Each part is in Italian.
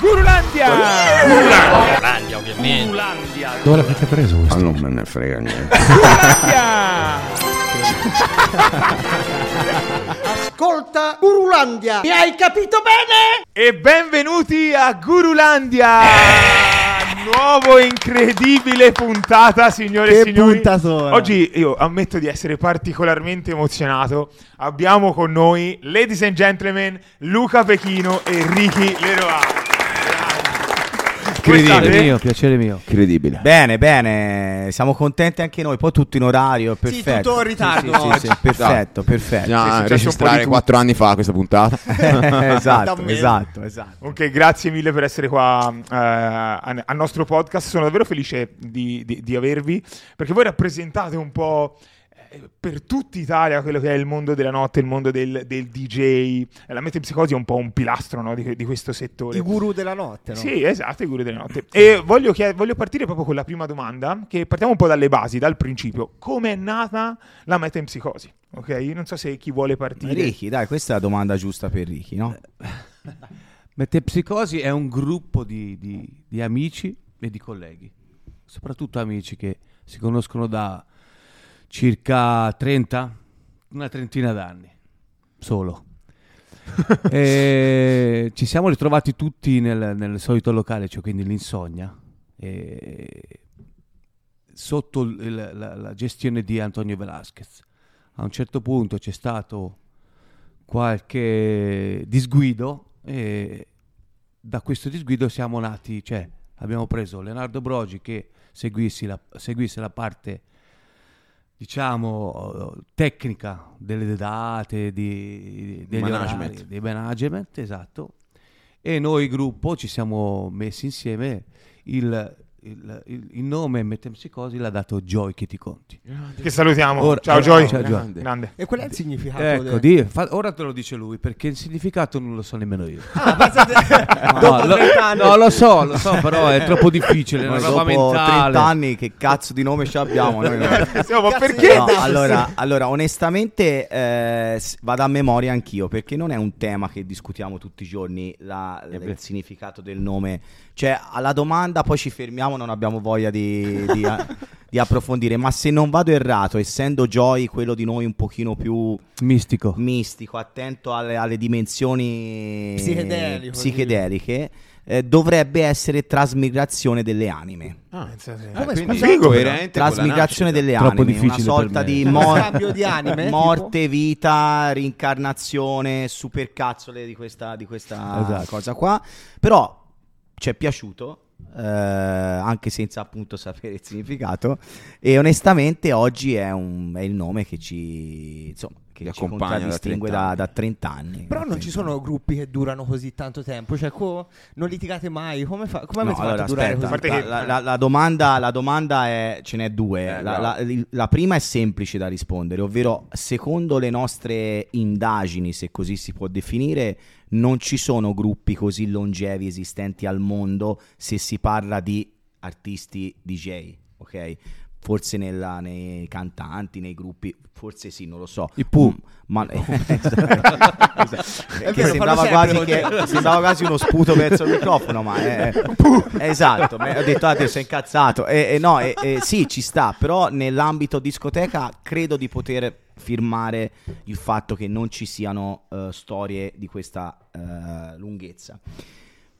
Gurulandia! Gurulandia, ovviamente. Gurulandia! Dove l'avete preso Ma questo? non me ne frega niente. Gurulandia! Ascolta Gurulandia, mi hai capito bene? E benvenuti a Gurulandia! Nuovo incredibile puntata, signore Che e signori. puntatona. Oggi io ammetto di essere particolarmente emozionato. Abbiamo con noi, ladies and gentlemen, Luca Pechino e Ricky Leroy. Piacere mio, piacere mio. Incredibile. Bene, bene, siamo contenti anche noi, poi tutto in orario, Sì, perfetto. tutto in ritardo Sì, sì, oggi. sì, perfetto, perfetto. Sì, di registrare quattro anni fa questa puntata. esatto, esatto, esatto. Ok, grazie mille per essere qua eh, al nostro podcast. Sono davvero felice di, di- di avervi perché voi rappresentate un po' per tutta Italia quello che è il mondo della notte, il mondo del, del DJ. La metempsicosi è un po' un pilastro no, di, di questo settore. I guru della notte, no? Sì, esatto, i guru della notte. E voglio, chied- voglio partire proprio con la prima domanda, che partiamo un po' dalle basi, dal principio. Come è nata la metempsicosi? Ok, non so se chi vuole partire. Ricky, dai, questa è la domanda giusta per Ricky, no? Metempsicosi è un gruppo di, di- di amici e di colleghi, soprattutto amici che si conoscono da circa 30, una trentina d'anni, solo. E ci siamo ritrovati tutti nel, nel solito locale, cioè quindi l'Insogna, e sotto il- la, la gestione di Antonio Velasquez. A un certo punto c'è stato qualche disguido e da questo disguido siamo nati, cioè abbiamo preso Leonardo Brogi che seguisse la, seguisse la parte diciamo tecnica delle date, di, degli Management. orari, dei management, esatto. E noi gruppo ci siamo messi insieme il, il, il- il nome Metempsicosi l'ha dato Joy che ti conti. Che salutiamo. Ora- ciao Joy. ciao, Joy. Grande. Grande. E qual è il significato? Ecco, del- di- fa- ora te lo dice lui perché il significato non lo so nemmeno io. Ah, pensate- No, lo, 30 anni. no, lo so, lo so, però è troppo difficile, è una roba mentale. 30 anni che cazzo di nome ci abbiamo? Noi no. Siamo- perché? No, allora, allora, onestamente eh, vado a memoria anch'io perché non è un tema che discutiamo tutti i giorni la- Eh il significato del nome. Cioè, alla domanda poi ci fermiamo, non abbiamo voglia di, di- di approfondire. Ma se non vado errato, essendo Joy quello di noi un pochino più Mistico. mistico, attento alle, alle dimensioni Psichedelico, psichedeliche, eh, dovrebbe essere trasmigrazione delle anime. Come scusa? figo, coerente con la Trasmigrazione delle Troppo anime, una sorta di mor- di anime, morte, vita, rincarnazione, supercazzole di questa, di questa Esatto. cosa qua. Però ci è piaciuto, eh, anche senza appunto sapere il significato. E onestamente oggi è, un- è il nome che ci, insomma, che Ti ci da contraddistingue 30 da, anni. da 30 anni. Però non ci 30 sono gruppi che durano così tanto tempo. Cioè, co- non litigate mai. Come, fa- come No, avete allora, fatto a durare aspetta, così la, la- la domanda, la domanda è, ce n'è due. Eh, la, la prima è semplice da rispondere, ovvero secondo le nostre indagini, se così si può definire, non ci sono gruppi così longevi esistenti al mondo se si parla di artisti DJ, ok? Forse nella- nei cantanti, nei gruppi, forse sì, non lo so. I Pooh. Mm, Ma, esatto. Che vero, sembrava, quasi che, sembrava quasi uno sputo verso il microfono, ma è, esatto. Ho detto, ah, Dio, sei incazzato. E, e no, e- e sì, ci sta, però nell'ambito discoteca credo di poter firmare il fatto che non ci siano eh, storie di questa eh, lunghezza.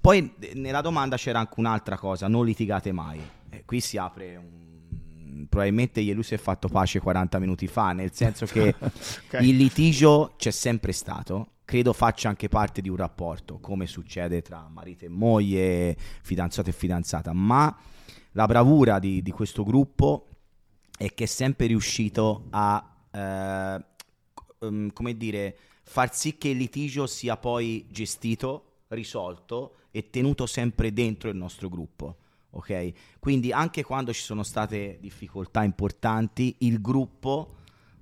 Poi nella domanda c'era anche un'altra cosa, non litigate mai. Eh, qui si apre un... Probabilmente Ielu si è fatto pace 40 minuti fa, nel senso che Ok. il litigio c'è sempre stato, credo faccia anche parte di un rapporto, come succede tra marito e moglie, fidanzato e fidanzata, ma la bravura di, di questo gruppo è che è sempre riuscito a, eh, come dire, far sì che il litigio sia poi gestito, risolto e tenuto sempre dentro il nostro gruppo. Ok? Quindi anche quando ci sono state difficoltà importanti, il gruppo,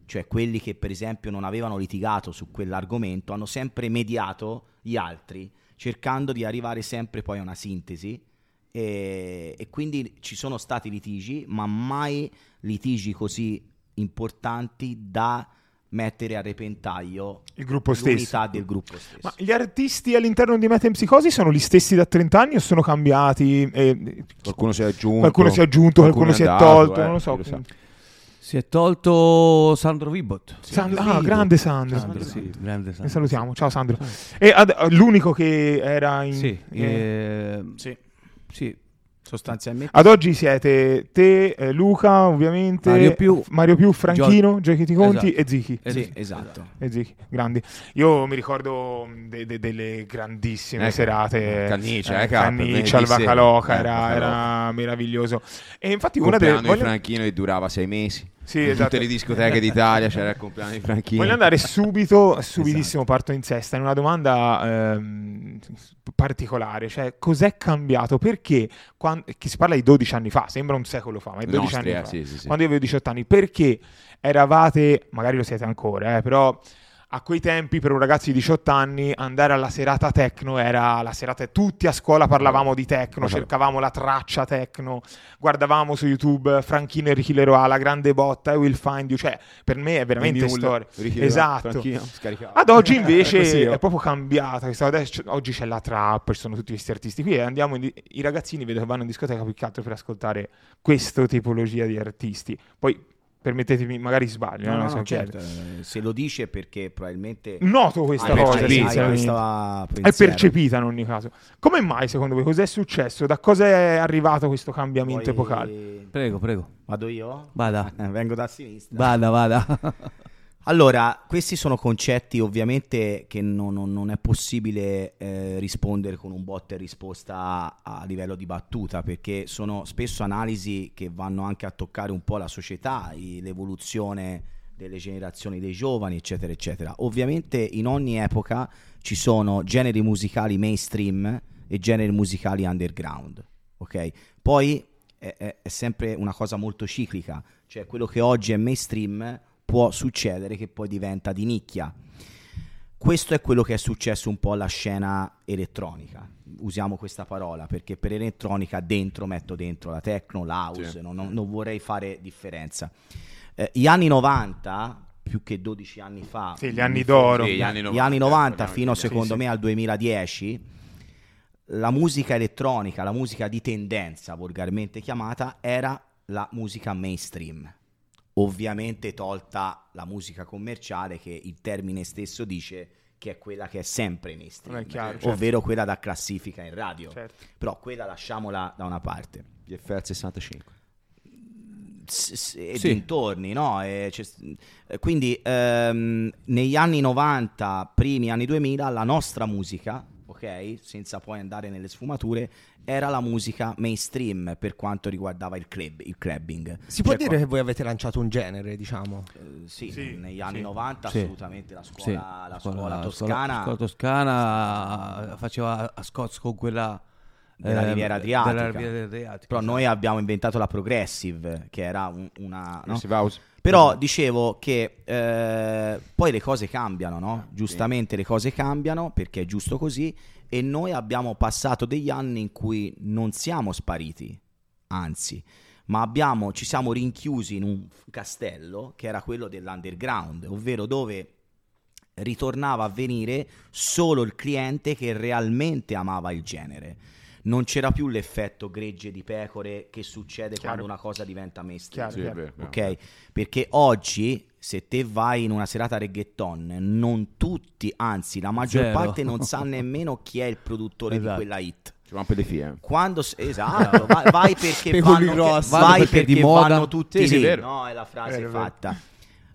cioè quelli che per esempio non avevano litigato su quell'argomento, hanno sempre mediato gli altri, cercando di arrivare sempre poi a una sintesi. E, e quindi ci sono stati litigi, ma mai litigi così importanti da mettere a repentaglio Il gruppo stesso. l'unità del gruppo stesso. Ma gli artisti all'interno di Metempsicosi sono gli stessi da 30 anni o sono cambiati? Eh, Qualcuno si è aggiunto. qualcuno si è aggiunto, qualcuno, si è andato, tolto, eh, non lo so. sa. Si è tolto Sandro Vibot. Sandro- ah, grande Sandro. Sandro, sì, grande Sandro. salutiamo, ciao Sandro. E ad- l'unico che era in... Sì, eh, eh, Sì, sì. Sostanzialmente Ad oggi siete te, eh, Luca, ovviamente, Mario Più, Mario Più, Franchino, Giochetti Conti Esatto. e Zichi. Eh, sì, esatto. E Zichi, grandi. Io mi ricordo mh, de- de- delle grandissime Eh, serate. Canniccia, eh, eh, capo, Canniccia, venerdì Vacaloca, sera. era, Eh, era meraviglioso. E infatti una delle... Voglio, Franchino che durava sei mesi. Sì, In esatto. tutte le discoteche d'Italia c'era il compleanno di Franchino. Voglio andare subito, subitissimo, Esatto. parto in sesta, in una domanda ehm, particolare, cioè cos'è cambiato? Perché, quan- che si parla di 12 anni fa, sembra un secolo fa, ma è 12 Nostri, anni eh, fa, sì, sì. quando io avevo 18 anni, perché eravate, magari lo siete ancora, eh, però a quei tempi per un ragazzo di 18 anni andare alla serata techno era la serata, tutti a scuola parlavamo di techno, Esatto. cercavamo la traccia techno, guardavamo su YouTube Franchino e Ricky Leroy, la grande botta e Will Find You, cioè per me è veramente Quindi storia. Ricky Esatto. Ad oggi invece Così io. è proprio cambiata. adesso- oggi c'è la trap, ci sono tutti questi artisti qui e andiamo di- i ragazzini vedo che vanno in discoteca più che altro per ascoltare questa tipologia di artisti. Poi permettetemi, magari sbaglio, No, no, non no, so certo, eh, se lo dice perché probabilmente Noto questa hai- cosa, questa È percepita in ogni caso. Come mai secondo voi? Cos'è successo? Da cosa è arrivato questo cambiamento Poi- epocale? Prego, prego. Vado io? Vada. Vengo da sinistra. Vada, vada. Allora, questi sono concetti ovviamente che non, non- non è possibile eh, rispondere con un botta e risposta a, a livello di battuta, perché sono spesso analisi che vanno anche a toccare un po' la società, i- l'evoluzione delle generazioni dei giovani, eccetera, eccetera. Ovviamente in ogni epoca ci sono generi musicali mainstream e generi musicali underground, ok? Poi è, è- è sempre una cosa molto ciclica, cioè quello che oggi è mainstream può succedere che poi diventa di nicchia. Questo è quello che è successo un po' alla scena elettronica. Usiamo questa parola perché per elettronica dentro metto dentro la techno, l'house, Sì. non, non- vorrei fare differenza. Eh, gli anni 90, più che 12 anni fa, Sì, gli anni d'oro. Sì, gli anni 90, parliamo fino di- secondo sì, sì. me al 2010 la musica elettronica, la musica di tendenza volgarmente chiamata era la musica mainstream. Ovviamente tolta la musica commerciale che il termine stesso dice che è quella che è sempre mainstream, Non è chiaro, certo. ovvero quella da classifica in radio. Certo. Però quella lasciamola da una parte. GFR 65. S- s- e Sì. dintorni, no? E eh, quindi ehm, negli anni 90, primi anni 2000, la nostra musica, ok, senza poi andare nelle sfumature, era la musica mainstream per quanto riguardava il club, il clubbing. Si può Cioè, dire che voi avete lanciato un genere, diciamo? eh, sì, Sì, negli anni sì. 90 Sì. assolutamente la scuola, Sì, la scuola, scuola- toscana La scuola toscana faceva a Scots con quella Della eh, Riviera Adriatica. della Riviera Adriatica, però noi abbiamo inventato la progressive, che era un- una... no? Però dicevo che eh, poi le cose cambiano, no? Giustamente le cose cambiano perché è giusto così e noi abbiamo passato degli anni in cui non siamo spariti, anzi, ma abbiamo, ci siamo rinchiusi in un castello che era quello dell'underground, ovvero dove ritornava a venire solo il cliente che realmente amava il genere. Non c'era più l'effetto gregge di pecore che succede Chiaro. quando una cosa diventa mainstream. Chiaro. Sì, Ok, perché oggi se te vai in una serata reggaeton, non tutti, anzi la maggior Zero. parte non sa nemmeno chi è il produttore di Esatto. quella hit. Ci vanno per le fie. eh. Quando esatto, vai, vai perché Per vanno, grossi. vai perché perché di moda. vanno tutti Sì, sì, lì. vero. No, è la frase Vero, vero. fatta.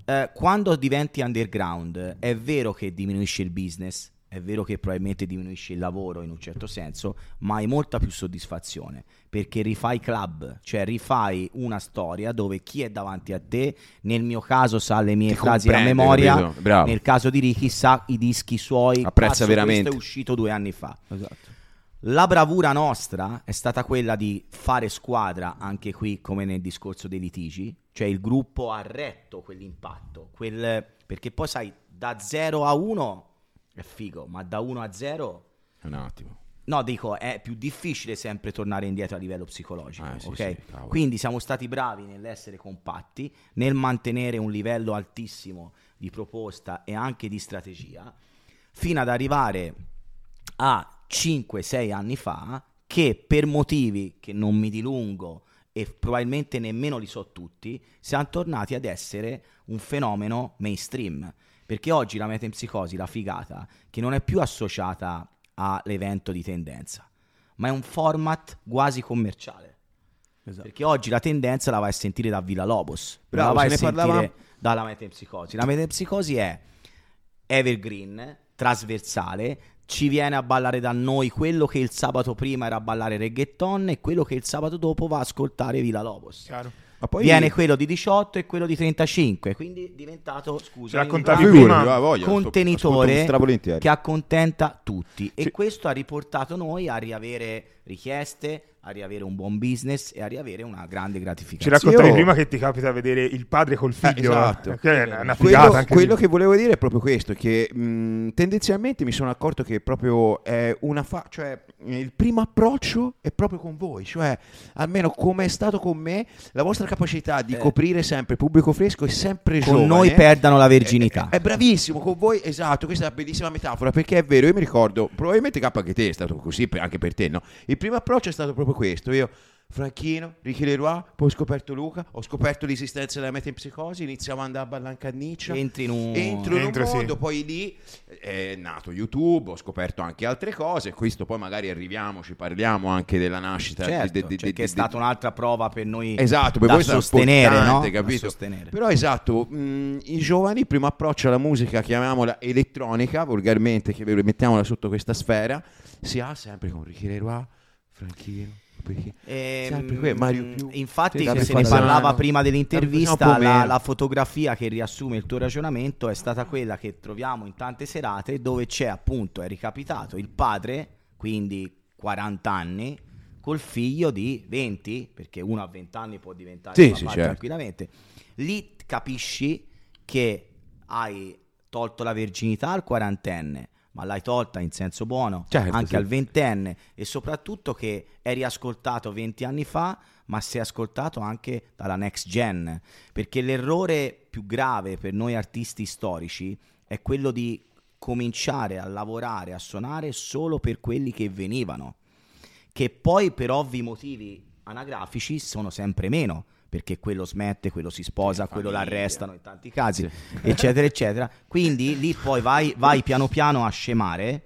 Eh, quando diventi underground, è vero che diminuisce il business, è vero che probabilmente diminuisce il lavoro in un certo senso, ma hai molta più soddisfazione perché rifai club, cioè rifai una storia dove chi è davanti a te, nel mio caso sa le mie frasi a memoria, nel caso di Ricky sa i dischi suoi, Apprezza veramente. Questo è uscito due anni fa. Esatto. La bravura nostra è stata quella di fare squadra anche qui come nel discorso dei litigi, cioè il gruppo ha retto quell'impatto, quel- perché poi sai da 0 a 1 è figo, ma da 1 a 0 Un attimo. no, dico è più difficile sempre tornare indietro a livello psicologico, Ah, sì, ok? sì. Quindi siamo stati bravi nell'essere compatti, nel mantenere un livello altissimo di proposta e anche di strategia, fino ad arrivare a 5-6 anni fa che per motivi che non mi dilungo e probabilmente nemmeno li so tutti, siamo tornati ad essere un fenomeno mainstream. Perché oggi la metempsicosi, la figata, che non è più associata all'evento di tendenza, ma è un format quasi commerciale. Esatto. Perché oggi la tendenza la vai a sentire da Villa Lobos, Bravo, la vai a sentire parlava- dalla metempsicosi. La metempsicosi è evergreen, trasversale, ci viene a ballare da noi quello che il sabato prima era a ballare reggaeton e quello che il sabato dopo va a ascoltare Villa Lobos. Chiaro. Ma poi Viene quello di 18 e quello di 35, quindi è diventato, scusa, raccontavi un prima- voglia, contenitore che accontenta tutti e questo ha riportato noi a riavere richieste, a riavere un buon business e a riavere una grande Ci gratificazione. raccontavi Io- prima che ti capita vedere il padre col Eh, figlio. esatto. Che è una figata quello, anche quello lì. che volevo dire è proprio questo che mh, tendenzialmente mi sono accorto che proprio è una fa- cioè il primo approccio è proprio con voi cioè almeno come è stato con me la vostra capacità di coprire sempre pubblico fresco è sempre Con giovane noi perdano la verginità. È, è bravissimo con voi, esatto. Questa è una bellissima metafora perché è vero. Io mi ricordo, probabilmente K anche te è stato così, anche per te, no? Il primo approccio è stato proprio questo. Io, Franchino, Ricky Leroy, poi ho scoperto Luca, ho scoperto l'esistenza della metempsicosi, iniziamo ad andare a ballare in canniccia. Entri in un... Entro in un Entro, sì. mondo, poi lì è nato YouTube, ho scoperto anche altre cose. Questo poi magari arriviamo, ci parliamo anche della nascita. Certo, de- de- cioè de- che è stata un'altra prova per noi Esatto, per da voi sostenere, no? capito? sostenere. Però esatto, mh, i giovani, primo approccio alla musica, chiamiamola elettronica, volgarmente, che mettiamola sotto questa sfera, si ha sempre con Ricky Leroy, Franchino, perché Ehm, qui, Mario Più. Infatti, se Davide ne parlava prima dell'intervista, po' la, meno. la fotografia che riassume il tuo ragionamento è stata quella che troviamo in tante serate dove c'è appunto, è ricapitato, il padre, quindi 40 anni, col figlio di 20, perché uno a 20 anni può diventare Sì, sì, certo. tranquillamente. Lì capisci che hai tolto la verginità al quarantenne, ma l'hai tolta in senso buono Certo, anche sì. al ventenne. E soprattutto che eri ascoltato 20 anni fa, ma sei ascoltato anche dalla next gen, perché l'errore più grave per noi artisti storici è quello di cominciare a lavorare, a suonare solo per quelli che venivano, che poi per ovvi motivi anagrafici sono sempre meno, perché quello smette, quello si sposa, quello famiglia. l'arrestano in tanti casi, eccetera, eccetera. Quindi lì poi vai, vai piano piano a scemare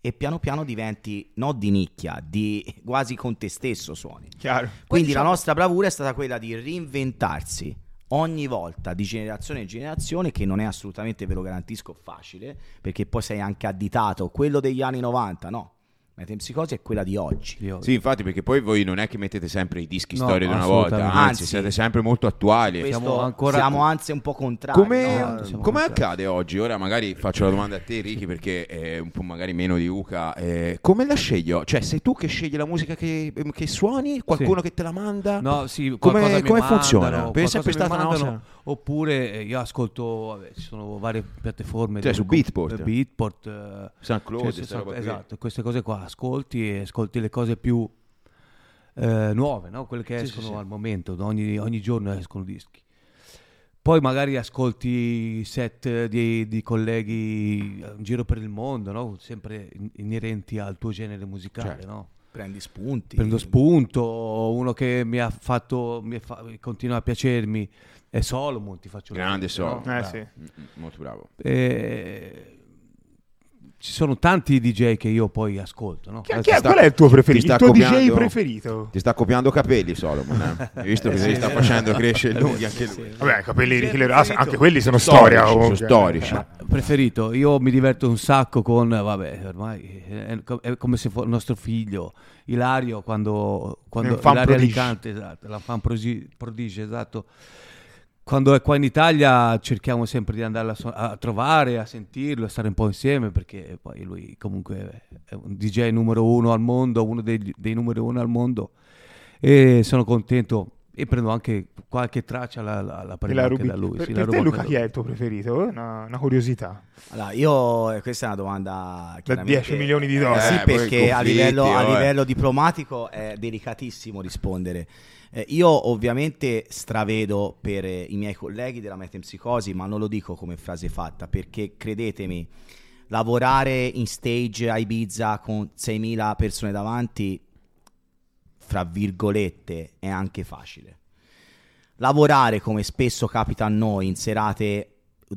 e piano piano diventi non di nicchia, di quasi con te stesso suoni. Chiaro. Quindi diciamo la nostra bravura è stata quella di reinventarsi ogni volta di generazione in generazione, che non è assolutamente, ve lo garantisco, facile, perché poi sei anche additato, quello degli anni 90, no. Metempsicosi è quella di oggi. Io- Sì, infatti, perché poi voi non è che mettete sempre i dischi No, storia di una volta, assolutamente. anzi, Anzi. siete sempre molto attuali. Questo Siamo siamo, ancora- anzi un po' contrari. Come, no? Siamo come contrari. accade oggi? Ora magari faccio la domanda a te, Ricky, perché è un po' magari meno di Uca. eh, come la scegli? Cioè, sei tu che scegli la musica che, che suoni? Qualcuno Sì. che te la manda? No, sì, Come- qualcosa mi come mandano, funziona? Perché è qualcosa sempre mi stata una mandano, cosa- Oppure eh, io ascolto, vabbè, ci sono varie piattaforme. Cioè, su Beatport. Beatport, eh, San Claude, cioè, qui. esatto, queste cose qua, ascolti e ascolti le cose più eh, nuove, no? quelle che Sì, escono sì, sì. al momento, ogni, ogni giorno escono dischi. Poi magari ascolti i set di, di colleghi in giro per il mondo, no? sempre in- inerenti al tuo genere musicale. Certo. No? Prendi spunti. Prendo spunto, uno che mi ha fatto, mi fa- continua a piacermi è Solomon, ti faccio Grande? Solomon. Eh sì. Mm, mm, Molto bravo. Eh, ci sono tanti DJ che io poi ascolto, no? Chi- chi è- sta- qual è il tuo preferito? Il tuo DJ preferito? Ti sta copiando capelli, Solomon. Eh? Hai visto che Eh, se li sì, sta sì. facendo crescere lunghi anche lui. Vabbè, i capelli di Killer anche quelli sono Storici, storia. sono comunque. storici. Ma preferito, io mi diverto un sacco con, vabbè, ormai è, è come se fosse il nostro figlio, Ilario, quando, quando Ilario prodige. Alicante, esatto, l'enfant progi- prodige, esatto. Quando è qua in Italia cerchiamo sempre di andarlo a, so- a trovare, a sentirlo, a stare un po' insieme perché poi lui comunque è un DJ numero uno al mondo, uno degli- dei numeri uno al mondo e sono contento e prendo anche qualche traccia, la, la, la prendo la anche rubi- da lui. Per, sì, per la te, Luca, chi è il tuo preferito? È Una, una curiosità. Allora, io questa è una domanda Da chiaramente- 10 milioni di Eh, dollari. sì, Eh, poi perché a livello, a oh, eh. livello diplomatico è delicatissimo rispondere. Eh, io ovviamente stravedo per eh, i miei colleghi della metempsicosi, ma non lo dico come frase fatta, perché credetemi, lavorare in stage a Ibiza con 6.000 persone davanti, fra virgolette, è anche facile. Lavorare come spesso capita a noi in serate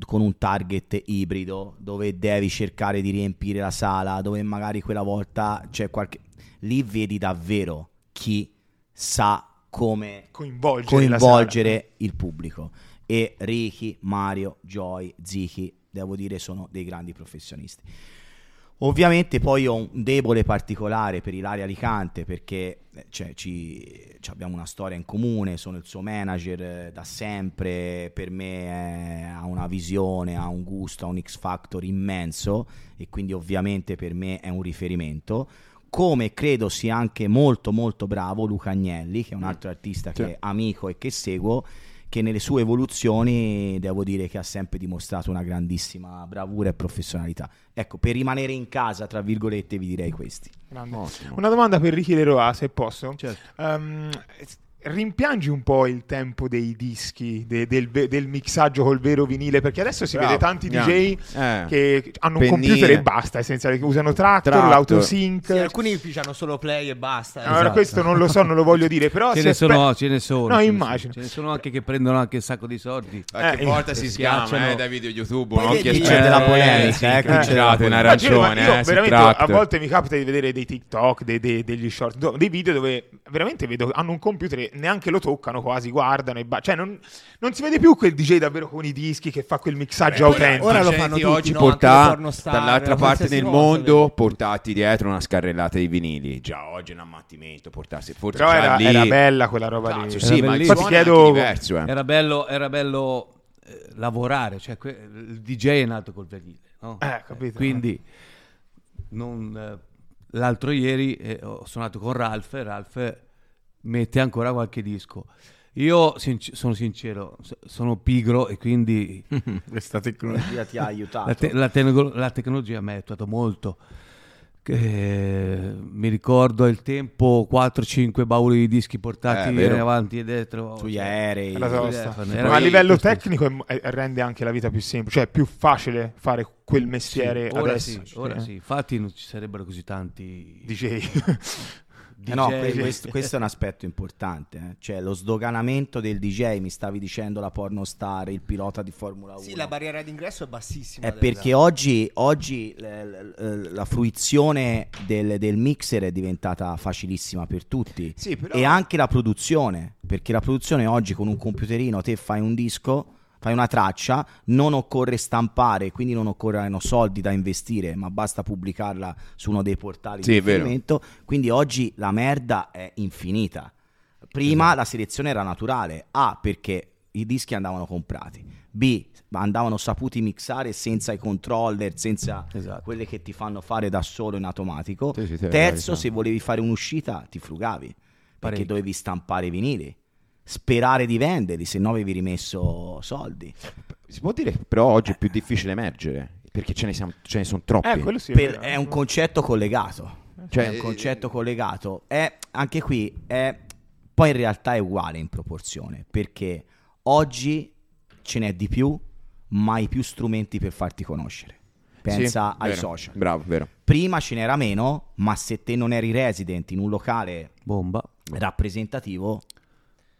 con un target ibrido dove devi cercare di riempire la sala, dove magari quella volta c'è qualche... Lì vedi davvero chi sa come Coinvolgere, coinvolgere il pubblico. E Ricky, Mario, Joy, Zichi, devo dire, sono dei grandi professionisti. Ovviamente poi ho un debole particolare per Ilaria Alicante perché eh, cioè, ci, abbiamo una storia in comune, sono il suo manager eh, da sempre, per me eh, ha una visione, ha un gusto, ha un X Factor immenso e quindi ovviamente per me è un riferimento. Come credo sia anche molto molto bravo Luca Agnelli, che è un altro artista Sì. che è amico e che seguo, che nelle sue evoluzioni devo dire che ha sempre dimostrato una grandissima bravura e professionalità. Ecco, per rimanere in casa, tra virgolette, vi direi questi. Una domanda per Ricky Leroy, se posso. Certo. Ehm, rimpiangi un po' il tempo dei dischi, de- del, del mixaggio col vero vinile? Perché adesso si Bravo, vede tanti grande. DJ Eh. che hanno un Pennine. computer e basta, essenzialmente, che usano Tractor, Tractor. l'autosync. Sì, alcuni pigiano solo play e basta. Allora, Esatto. questo non lo so, non lo voglio dire, però Ce ne, aspe- sono, ce ne sono. No, ce immagino. Ce ne sono anche che prendono anche un sacco di soldi. Qualche Eh, volta eh, si schiacciano. eh, da video YouTube. Poi no? Che c'è della polemica, eh, qui c'è. Immagino, ma arancione, io eh, veramente a volte mi capita di vedere dei TikTok, dei- dei- degli short, dei video dove veramente vedo hanno un computer neanche lo toccano quasi, guardano e ba- cioè non, non si vede più quel DJ davvero con i dischi che fa quel mixaggio Ora- autentico. ora lo Gente fanno tutti, oggi no? Porta pornostar, dall'altra parte del cosa, mondo vedi. portati dietro una scarrellata di vinili. Già oggi è un ammattimento portarsi forse Però era, lì. era bella quella roba lì. Cazzo, Era sì, ma Infatti chiedo- diverso, eh. Era bello, era bello eh, lavorare, cioè que- il DJ è nato col vinile, no? Eh, capito. Quindi non, eh, l'altro ieri eh, ho suonato con Ralph e Ralph mette ancora qualche disco. Io sinc- sono sincero, so- sono pigro e quindi Questa tecnologia ti ha aiutato. la, te- la tecno- la tecnologia mi ha aiutato molto. Che, mi ricordo il tempo 4-5 bauli di dischi portati Eh, avanti e dietro Sugli cioè, aerei. Ma a livello questo- tecnico è- è- rende anche la vita più semplice, cioè è più facile fare quel mestiere ora adesso. sì, ora eh. sì. Infatti non ci sarebbero così tanti DJ. Eh no, DJ. que- questo, questo è un aspetto importante, eh. cioè lo sdoganamento del DJ, mi stavi dicendo la pornostar, il pilota di Formula 1. Sì, la barriera d'ingresso è bassissima. È perché oggi, oggi l- l- la fruizione del, del mixer è diventata facilissima per tutti. Sì, però- E anche la produzione, perché la produzione oggi con un computerino te fai un disco, fai una traccia, non occorre stampare, quindi non occorrono soldi da investire, ma basta pubblicarla su uno dei portali Sì, di riferimento. Quindi oggi la merda è infinita. Prima la selezione era naturale, A perché i dischi andavano comprati, B andavano saputi mixare senza i controller, senza Esatto. quelle che ti fanno fare da solo in automatico. Sì, sì, Terzo, se volevi fare un'uscita ti frugavi, perché Parecchio. dovevi stampare i vinili, sperare di venderli, se no avevi rimesso soldi. Si può dire che però oggi è più difficile emergere perché ce ne, siamo- ce ne sono troppi. eh, quello sì. Per- vero. è un concetto collegato. Cioè, è un concetto collegato. È, anche qui è, poi in realtà è uguale in proporzione, perché oggi ce n'è di più, ma hai più strumenti per farti conoscere. Pensa Sì, ai vero. social. Bravo, vero. Prima ce n'era meno, ma se te non eri resident in un locale bomba. rappresentativo,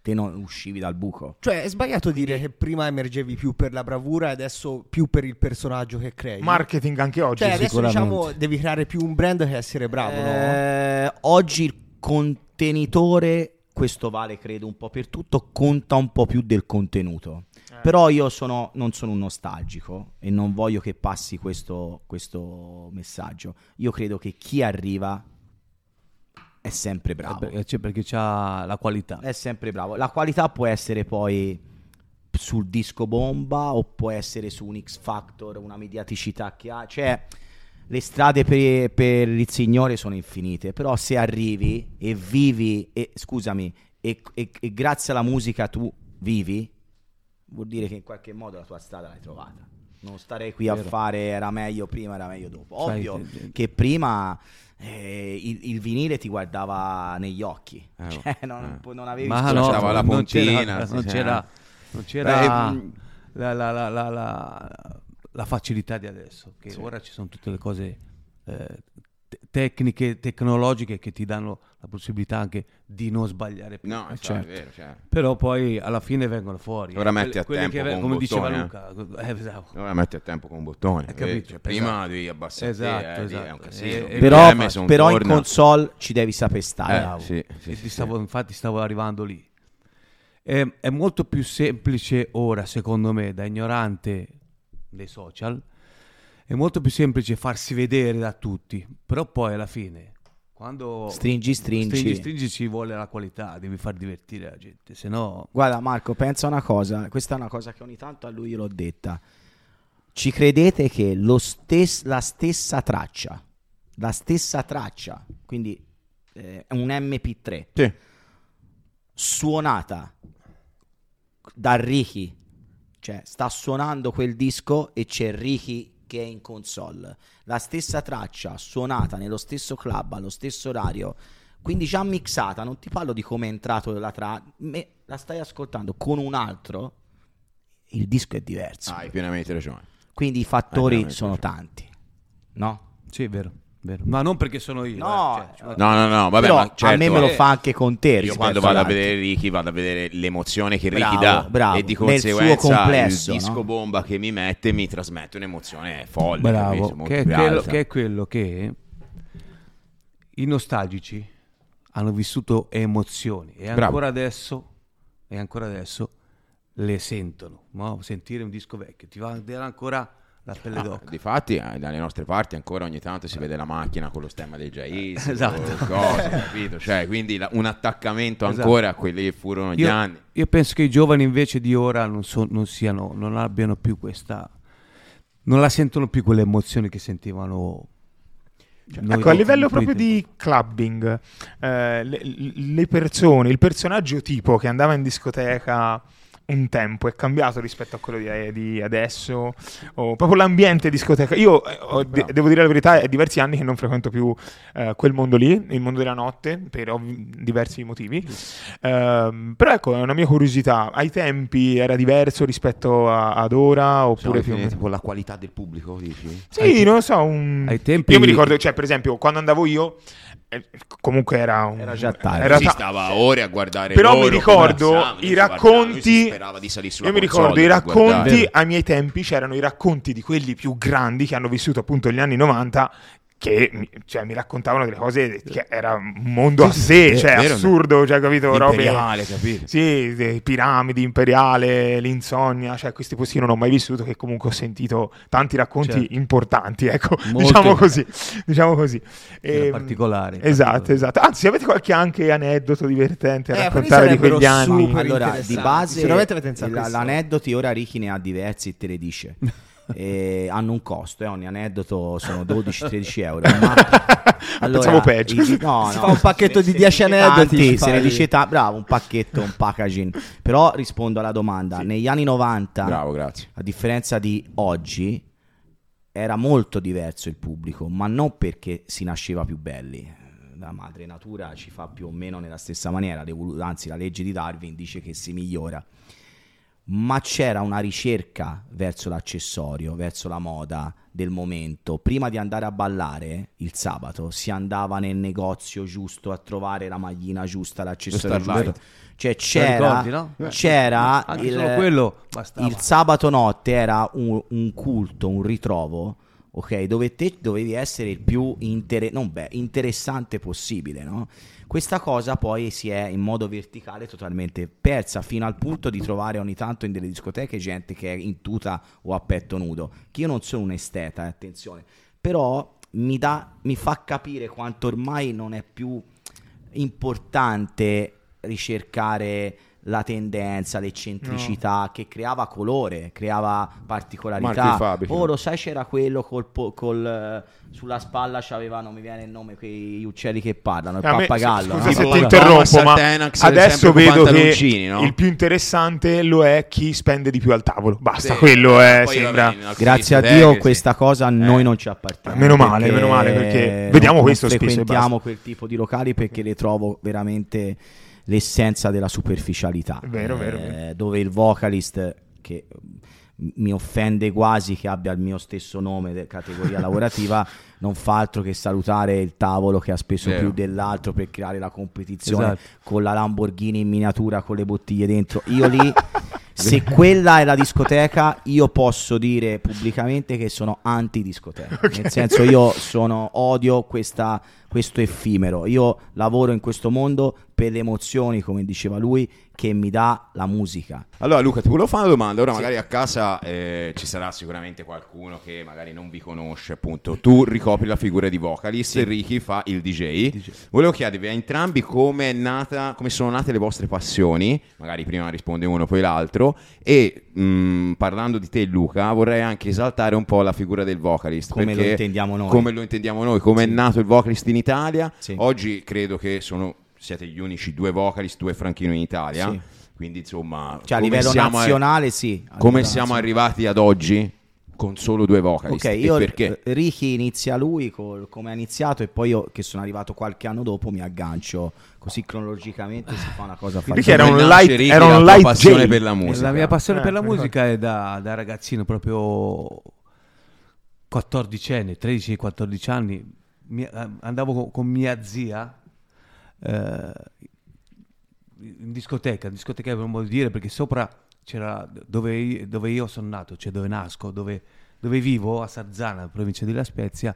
te non uscivi dal buco. Cioè, è sbagliato dire che prima emergevi più per la bravura e adesso più per il personaggio che crei. Marketing anche oggi. Cioè, adesso sicuramente. diciamo devi creare più un brand che essere bravo, no? Eh, oggi il contenitore, questo vale credo un po' per tutto, conta un po' più del contenuto. Però io sono, non sono un nostalgico e non voglio che passi questo, questo messaggio. Io credo che chi arriva è sempre bravo. Eh, cioè, perché c'ha la qualità. È sempre bravo. La qualità può essere poi sul disco bomba o può essere su un X Factor, una mediaticità che ha. Cioè, le strade per, per il Signore sono infinite, però se arrivi e vivi, e, scusami, e, e- e grazie alla musica tu vivi, vuol dire che in qualche modo la tua strada l'hai trovata. Non starei qui a fare era meglio prima, era meglio dopo. Sai, Ovvio te- che prima eh, il, il vinile ti guardava negli occhi, Eh, cioè non, eh. non avevi Ma no, la non c'era, pontina, non c'era, sì. non c'era Beh, mm, la, la- la- la- facilità di adesso, che Sì. ora ci sono tutte le cose eh, tecniche, tecnologiche che ti danno la possibilità anche di non sbagliare più. No, Eh, è certo. vero, certo. Però poi alla fine vengono fuori. Ora eh, metti a tempo che con un come diceva bottone, Luca. eh, esatto. Ora metti a tempo con un bottone. Cioè, prima Esatto. devi abbassare Esatto, te, eh, esatto. è un casino. Però, però in console ci devi sapere stare. Eh, sì, sì, sì. stavo- Infatti stavo arrivando lì. È, è molto più semplice ora, secondo me, da ignorante dei social, è molto più semplice farsi vedere da tutti, però poi alla fine, quando Stringi, stringi. stringi, stringi, ci vuole la qualità, devi far divertire la gente, se no... Guarda Marco, pensa una cosa, questa è una cosa che ogni tanto a lui gliel'ho detta. Ci credete che lo stes- la stessa traccia, la stessa traccia, quindi eh, è un MP3, Sì. suonata da Ricky, cioè sta suonando quel disco e c'è Ricky che è in console. La stessa traccia suonata nello stesso club, allo stesso orario, quindi già mixata, non ti parlo di come è entrato la traccia, la stai ascoltando con un altro, il disco è diverso. Hai pienamente ragione. Quindi i fattori Ah, sono ragione. tanti, no? Sì, è vero, vero. Ma non perché sono io. No, cioè, No, no, no, vabbè, ma certo, a me me lo fa anche con te. Io quando vado a vedere Ricky vado a vedere l'emozione che Bravo, Ricky dà bravo. e di Nel suo conseguenza complesso, il disco no? bomba che mi mette mi trasmette un'emozione folle. Bravo? Molto che è, quello, che è quello che i nostalgici hanno vissuto emozioni e Bravo. ancora adesso, e ancora adesso le sentono. no? Sentire un disco vecchio ti va a dare ancora la pelle Ah, d'oca. Difatti, eh, dalle nostre parti ancora ogni tanto si vede la macchina con lo stemma dei Jais, Esatto. cose, capito? Cioè, quindi la- un attaccamento Esatto. ancora a quelli che furono gli Io, anni. io penso che i giovani invece di ora non, so- non siano, non abbiano più questa, non la sentono più quelle emozioni che sentivano. noi ecco, a livello proprio di clubbing, eh, le, le persone, il personaggio tipo che andava in discoteca un tempo è cambiato rispetto a quello di, di adesso, o proprio l'ambiente discoteca. Io eh, ho- de- devo dire la verità, è diversi anni che non frequento più eh, quel mondo lì, il mondo della notte, per ovvi- diversi motivi. Ehm, però ecco, è una mia curiosità. Ai tempi era diverso rispetto a- ad ora, oppure più o meno? con la qualità del pubblico, dici? Sì, non lo so. un- ai tempi- Io mi ricordo, cioè, per esempio, quando andavo io, eh, comunque era un. Era già tardi. era si ta- stava ore a guardare Però loro mi ricordo i racconti. io mi ricordo i racconti ai miei tempi. C'erano i racconti di quelli più grandi che hanno vissuto appunto gli anni 90. Che mi, cioè, mi raccontavano delle cose che era un mondo a sé, sì, cioè vero. assurdo, cioè, capito? Robe, Imperiale, capito? sì, piramidi, imperiale, l'insonnia, cioè questi posti io non ho mai vissuto, che comunque ho sentito tanti racconti Certo. importanti, ecco, Molto. diciamo così, diciamo così. Era Ehm, particolare, Esatto, particolare. esatto. Anzi, avete qualche anche aneddoto divertente a Eh, raccontare di quegli anni? Allora, di base Sicuramente avete pensato l'aneddoti ora Ricky ne ha diversi e te le dice. E hanno un costo, eh, ogni aneddoto sono 12-13 euro. Ma Pensavo peggio. i- no, Si no, fa un pacchetto di se 10 ne dice aneddoti, se ne dice ta- bravo, un pacchetto, un packaging. Però rispondo alla domanda. Negli anni 90, Bravo, a differenza di oggi, era molto diverso il pubblico, ma non perché si nasceva più belli. La madre natura ci fa più o meno nella stessa maniera, anzi la legge di Darwin dice che si migliora. Ma c'era una ricerca verso l'accessorio, verso la moda del momento. Prima di andare a ballare il sabato si andava nel negozio giusto a trovare la maglina giusta, l'accessorio giusto. Cioè c'era, ricordi, no? c'era il, il sabato notte era un, un culto, un ritrovo, ok? Dove te dovevi essere il più inter- beh, interessante possibile, no? Questa cosa poi si è in modo verticale totalmente persa fino al punto di trovare ogni tanto in delle discoteche gente che è in tuta o a petto nudo. Che io non sono un esteta, eh, attenzione, però mi, dà, mi fa capire quanto ormai non è più importante ricercare la tendenza, l'eccentricità, che creava colore, creava particolarità. Oh, lo sai, c'era quello col, col, eh, sulla spalla c'aveva, non mi viene il nome, quei uccelli che parlano, il A me- pappagallo. scusa no? se ti interrompo, ma Tenax, adesso vedo che pantaloncini, no? il più interessante lo è chi spende di più al tavolo. Basta, Sì, quello è, poi sembra... Grazie a Dio sì. questa cosa a noi non ci appartiene. Meno male, perché meno male, perché vediamo non- questo non spesso e frequentiamo quel tipo di locali perché le trovo veramente l'essenza della superficialità. Vero, Eh, vero. Dove il vocalist che mm, mi offende quasi che abbia il mio stesso nome de categoria lavorativa non fa altro che salutare il tavolo che ha speso Vero. più dell'altro per creare la competizione Esatto. con la Lamborghini in miniatura con le bottiglie dentro. Io lì, se quella è la discoteca, io posso dire pubblicamente che sono anti-discoteca. Nel senso, io sono, odio questa- questo effimero. Io lavoro in questo mondo per le emozioni, come diceva lui, che mi dà la musica. Allora Luca, ti volevo fare una domanda, ora magari a casa eh, ci sarà sicuramente qualcuno che magari non vi conosce, appunto, tu ricopri la figura di vocalist, Ricky fa il DJ. Volevo chiedervi a entrambi come, è nata, come sono nate le vostre passioni, magari prima risponde uno poi l'altro, e mh, parlando di te Luca vorrei anche esaltare un po' la figura del vocalist. Come lo intendiamo noi. Come lo intendiamo noi, come è nato il vocalist in Italia. Sì. Oggi credo che sono, siete gli unici due vocalist, due Franchino in Italia. Sì. Quindi insomma, Cioè, a come livello nazionale, sì. A come livello siamo nazionale. arrivati ad oggi con solo due vocalist? Ok, E io perché? Ricky inizia lui col- come ha iniziato e poi io che sono arrivato qualche anno dopo mi aggancio così cronologicamente si fa una cosa Ricky fare. era un light- Ricky, era un light passione J. per la musica. La mia passione Eh, per la musica è da, da ragazzino, proprio 14 anni, 13-14 anni. Mi- eh, andavo con, con mia zia eh, in discoteca, in discoteca per modo di dire, perché sopra c'era dove, io- dove io sono nato, cioè dove nasco, dove, dove vivo, a Sarzana, provincia di La Spezia,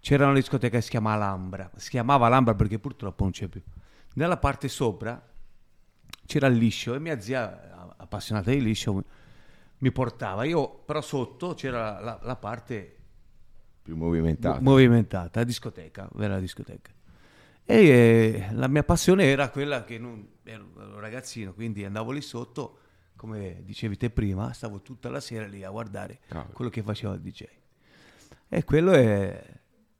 c'era una discoteca che si chiama Alhambra. Si chiamava Alhambra perché purtroppo non c'è più. Nella parte sopra c'era il liscio e mia zia, appassionata di liscio, mi portava. Io però sotto c'era la, la parte Più movimentato. mo- movimentata, la discoteca, vera discoteca. E eh, la mia passione era quella che non, ero ero un ragazzino, quindi andavo lì sotto, come dicevi te prima, stavo tutta la sera lì a guardare Cavolo. quello che faceva il DJ. E quello è-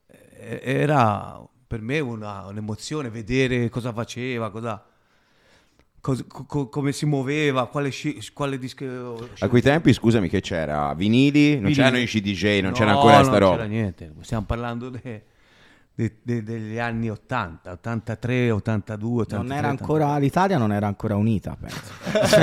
è- era per me una- un'emozione, vedere cosa faceva, cosa, cos- co- co- come si muoveva, quale, sci- quale disco... A quei tempi, scusami, che c'era? Vinili? Non Vinili. c'erano i CDJ, non No, c'era ancora sta non roba. c'era niente, stiamo parlando de- de- de- degli anni 80, 83, 82, 83. Non era ancora l'Italia non era ancora unita, penso.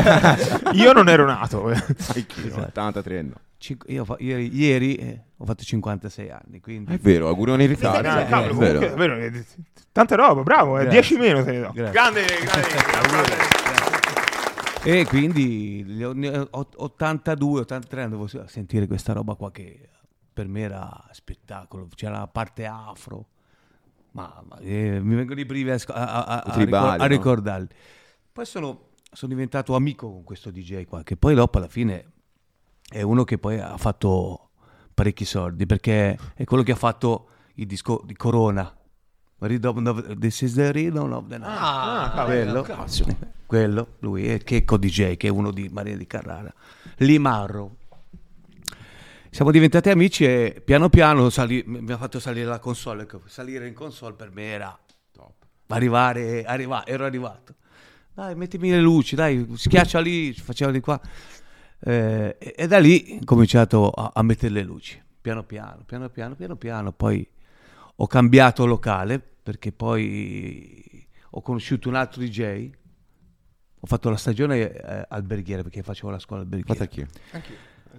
Io non ero nato. Anch'io, 83 no. Cinque- io fa- ieri ieri, eh, ho fatto 56 anni, quindi È vero, augurone in ritardo. Ah, Eh, è comunque, vero. davvero, eh, tanta roba, bravo, eh, Grazie. 10 meno te ne do. Grazie. Grande, grande. E quindi gli anni 82, 83 andavo a sentire questa roba qua che per me era spettacolo. C'era la parte afro, ma, ma, eh, mi vengono i brivi a, a- a- a- a Tribali, ricor- a no? ricordarli. Poi sono, sono diventato amico con questo DJ qua, che poi dopo alla fine è uno che poi ha fatto parecchi soldi, perché è quello che ha fatto il disco di Corona. Rhythm of- This is the rhythm of the night. Ah, quello, quello, lui è Checco DJ, che è uno di Maria di Carrara. Limarro. Siamo diventati amici e piano piano sali- mi ha fatto salire la console. Salire in console per me era arrivare, arriva- ero arrivato. Dai, mettimi le luci, dai, schiaccia lì, faceva di qua. Eh, e, e da lì ho cominciato a, a mettere le luci, piano piano, piano piano, piano piano. Poi ho cambiato locale perché poi ho conosciuto un altro DJ. Ho fatto la stagione eh, alberghiere perché facevo la scuola alberghiere. Fatta anch'io.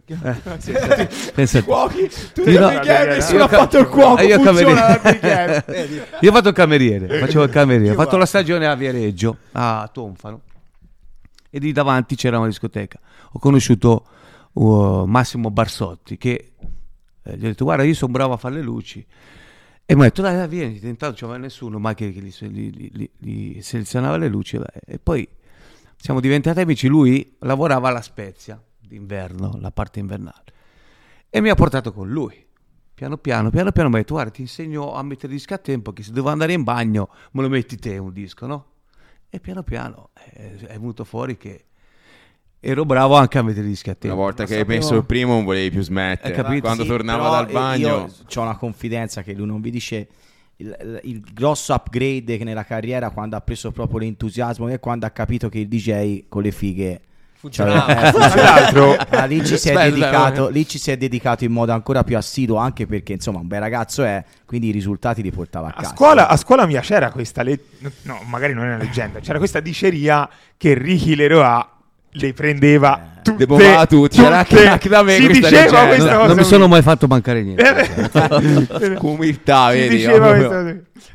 Pensa a te. Cuochi, tu Io no- alberghiere, nessuno io ha ca- fatto il cuoco, eh, io funziona cameriere. Io ho fatto il cameriere, facevo il cameriere, ho fatto la stagione a Viareggio, a Tonfano, e lì davanti c'era una discoteca. Ho conosciuto uh, Massimo Barsotti, che eh, gli ho detto, guarda, io sono bravo a fare le luci. E mi ha detto, dai, dai, vieni, intanto non c'era nessuno, ma che, che gli, selezionava le luci. E poi siamo diventati amici, lui lavorava alla Spezia, d'inverno, la parte invernale. E mi ha portato con lui. Piano piano, piano piano mi ha detto, guarda, ti insegno a mettere dischi a tempo, che se devo andare in bagno me lo metti te un disco, no? E piano piano eh, è venuto fuori che ero bravo anche a mettere i dischi a tempo. Una volta che hai sapevo. messo il primo non volevi più smettere. Hai? Quando Sì, tornava dal bagno... Io ho una confidenza che lui non vi dice. Il, il grosso upgrade che nella carriera quando ha preso proprio l'entusiasmo e quando ha capito che il DJ con le fighe Funzionava. cioè, eh, Ah, lì, ci si è Aspetta, dedicato, eh. lì ci si è dedicato in modo ancora più assiduo anche perché insomma un bel ragazzo è quindi i risultati li portava a a casa scuola, a scuola mia c'era questa, le- no, magari non è una leggenda, c'era questa diceria che Ricky Leroy le prendeva tutte, Devolvava tutti, c'era anche- anche da me si questa diceva questa Non, cosa non mi sono mai fatto mancare niente. Umiltà, Si vedi? diceva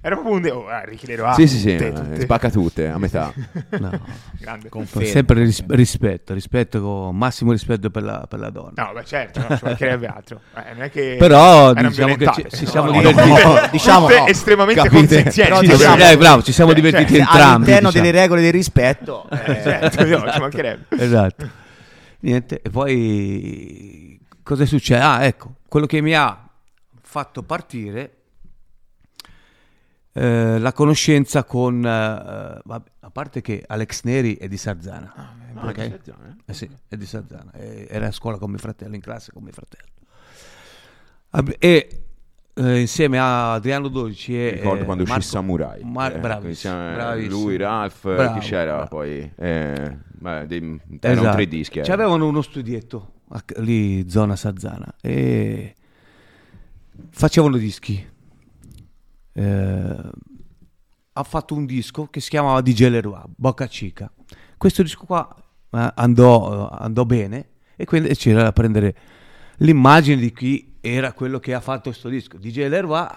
Era proprio un de- oh, ah, Ricky Leroy. Sì, sì, sì, tutte, eh, tutte. spacca tutte, a metà. No. Grande. Confermo, Sempre ris- rispetto, rispetto con massimo rispetto per la, per la donna. No, beh, certo, no, ci mancherebbe altro. Eh, non è che Però diciamo che ci- ci siamo no, divertiti. tutte- Diciamo- no, estremamente capite? consenzienti. Però Sì, diciamo- ovviamente. dai, bravo, ci siamo divertiti cioè, entrambi. all'interno diciamo. delle regole del rispetto eh, Certo, no, ci mancherebbe. Esatto. Niente, e poi cosa succede? Ah, ecco, quello che mi ha fatto partire eh, la conoscenza con, eh, vabbè, a parte che Alex Neri è di Sarzana, Ah, ok? di Sarzana, Eh sì, è di Sarzana, eh, era a scuola con mio fratello, in classe con mio fratello. E eh, insieme a Adriano Dolci e Ricordo eh, quando uscì Marco- Samurai. Mar- eh, bravissimo, bravissimo. lui, Ralph, Bravo, chi c'era bravo. poi? Eh, beh, dei- erano Esatto. tre dischi. eh. C'avevano uno studietto lì, zona Sazzana, e facevano dischi. Eh, ha fatto un disco che si chiamava DJ Leroy, Bocca Cica. Questo disco qua eh, andò, andò bene e quindi c'era da prendere l'immagine di chi era quello che ha fatto questo disco. DJ Leroy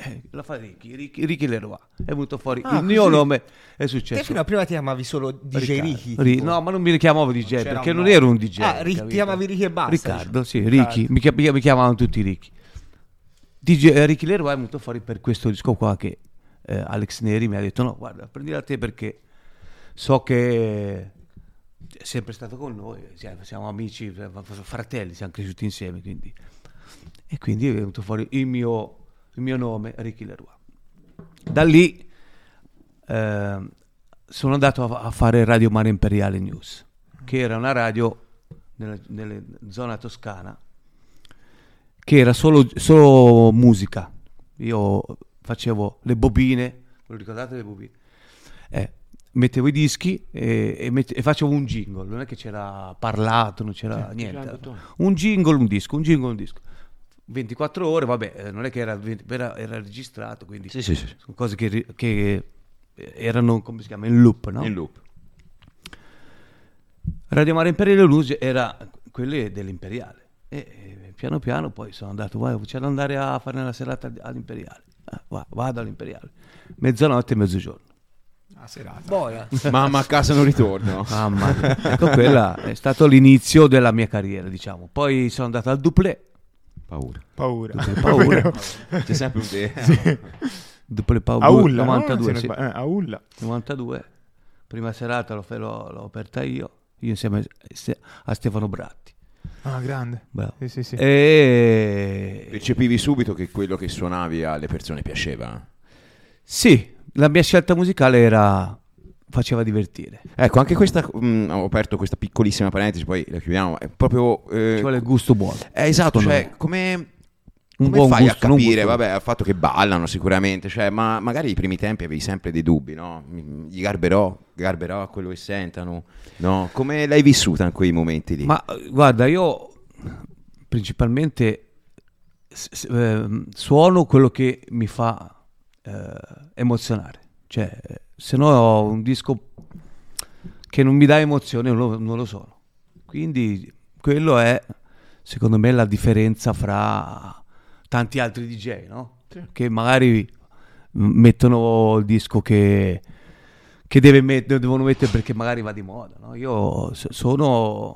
eh, la fa Ricky, Ricky, Ricky Leroy. È venuto fuori Ah, il mio nome è Te successo. fino a prima ti chiamavi solo DJ Riccardo. Ricky. Ri- no, ma non mi richiamavo DJ c'era perché non ero un DJ. Ah, Ri- ti chiamavi Ricky e basta. Riccardo, sì, Riccardo. Ricky, mi, mi chiamavano tutti Ricky. DJ, eh, Ricky Leroy è venuto fuori per questo disco qua che eh, Alex Neri mi ha detto no, guarda, prendila te perché so che è sempre stato con noi, cioè, siamo amici, fratelli, siamo cresciuti insieme, quindi... E quindi è venuto fuori il mio, il mio nome, Ricky Leroy. Da lì eh, sono andato a, a fare Radio Mare Imperiale News, che era una radio nella, nella zona toscana che era solo, solo musica. Io facevo le bobine, ve lo ricordate le bobine? Eh, mettevo i dischi e, e mette- e facevo un jingle, non è che c'era parlato, non c'era niente. Un jingle, un disco, un jingle, un disco. 24 ore, vabbè, eh, non è che era, era, era registrato, quindi Sì, sì, sì. sono cose che, che erano, come si chiama, in loop, no? In loop. Radio Mare Imperiale News era quelle dell'Imperiale. E, e piano piano poi sono andato, vai, c'è da andare a fare una serata all'Imperiale. Ah, va- vado all'Imperiale. Mezzanotte e mezzogiorno. Boia. Mamma a casa non ritorno. Mamma ecco, quella è stato l'inizio della mia carriera, diciamo. Poi sono andato al duplé. Paura. Paura. Paura. C'è sempre un te. Duplé Paura. A Ulla, no? 92, Se ne sì. eh, a Ulla. 92. Prima serata l'ho, l'ho- l'ho aperta io, io insieme a Stefano Bratti. Ah, grande. Bravo. Sì, sì, sì. E... Percepivi subito che quello che suonavi alle persone piaceva. Sì, la mia scelta musicale era faceva divertire. Ecco, anche questa, mh, ho aperto questa piccolissima parentesi, poi la chiudiamo. È proprio... eh, Ci vuole il gusto buono. eh, esatto, cioè, me. come... Un Come fai gusto, a capire, vabbè, al fatto che ballano sicuramente, cioè, ma magari i primi tempi avevi sempre dei dubbi, no? Gli garberò, garberò a quello che sentano, no? Come l'hai vissuta in quei momenti lì? Ma guarda, io principalmente ehm, suono quello che mi fa eh, emozionare. Cioè, se no ho un disco che non mi dà emozione, non lo, non lo sono. Quindi quello è, secondo me, la differenza fra tanti altri DJ, no? Che magari mettono il disco che, che deve met- devono mettere perché magari va di moda, no? Io so- sono...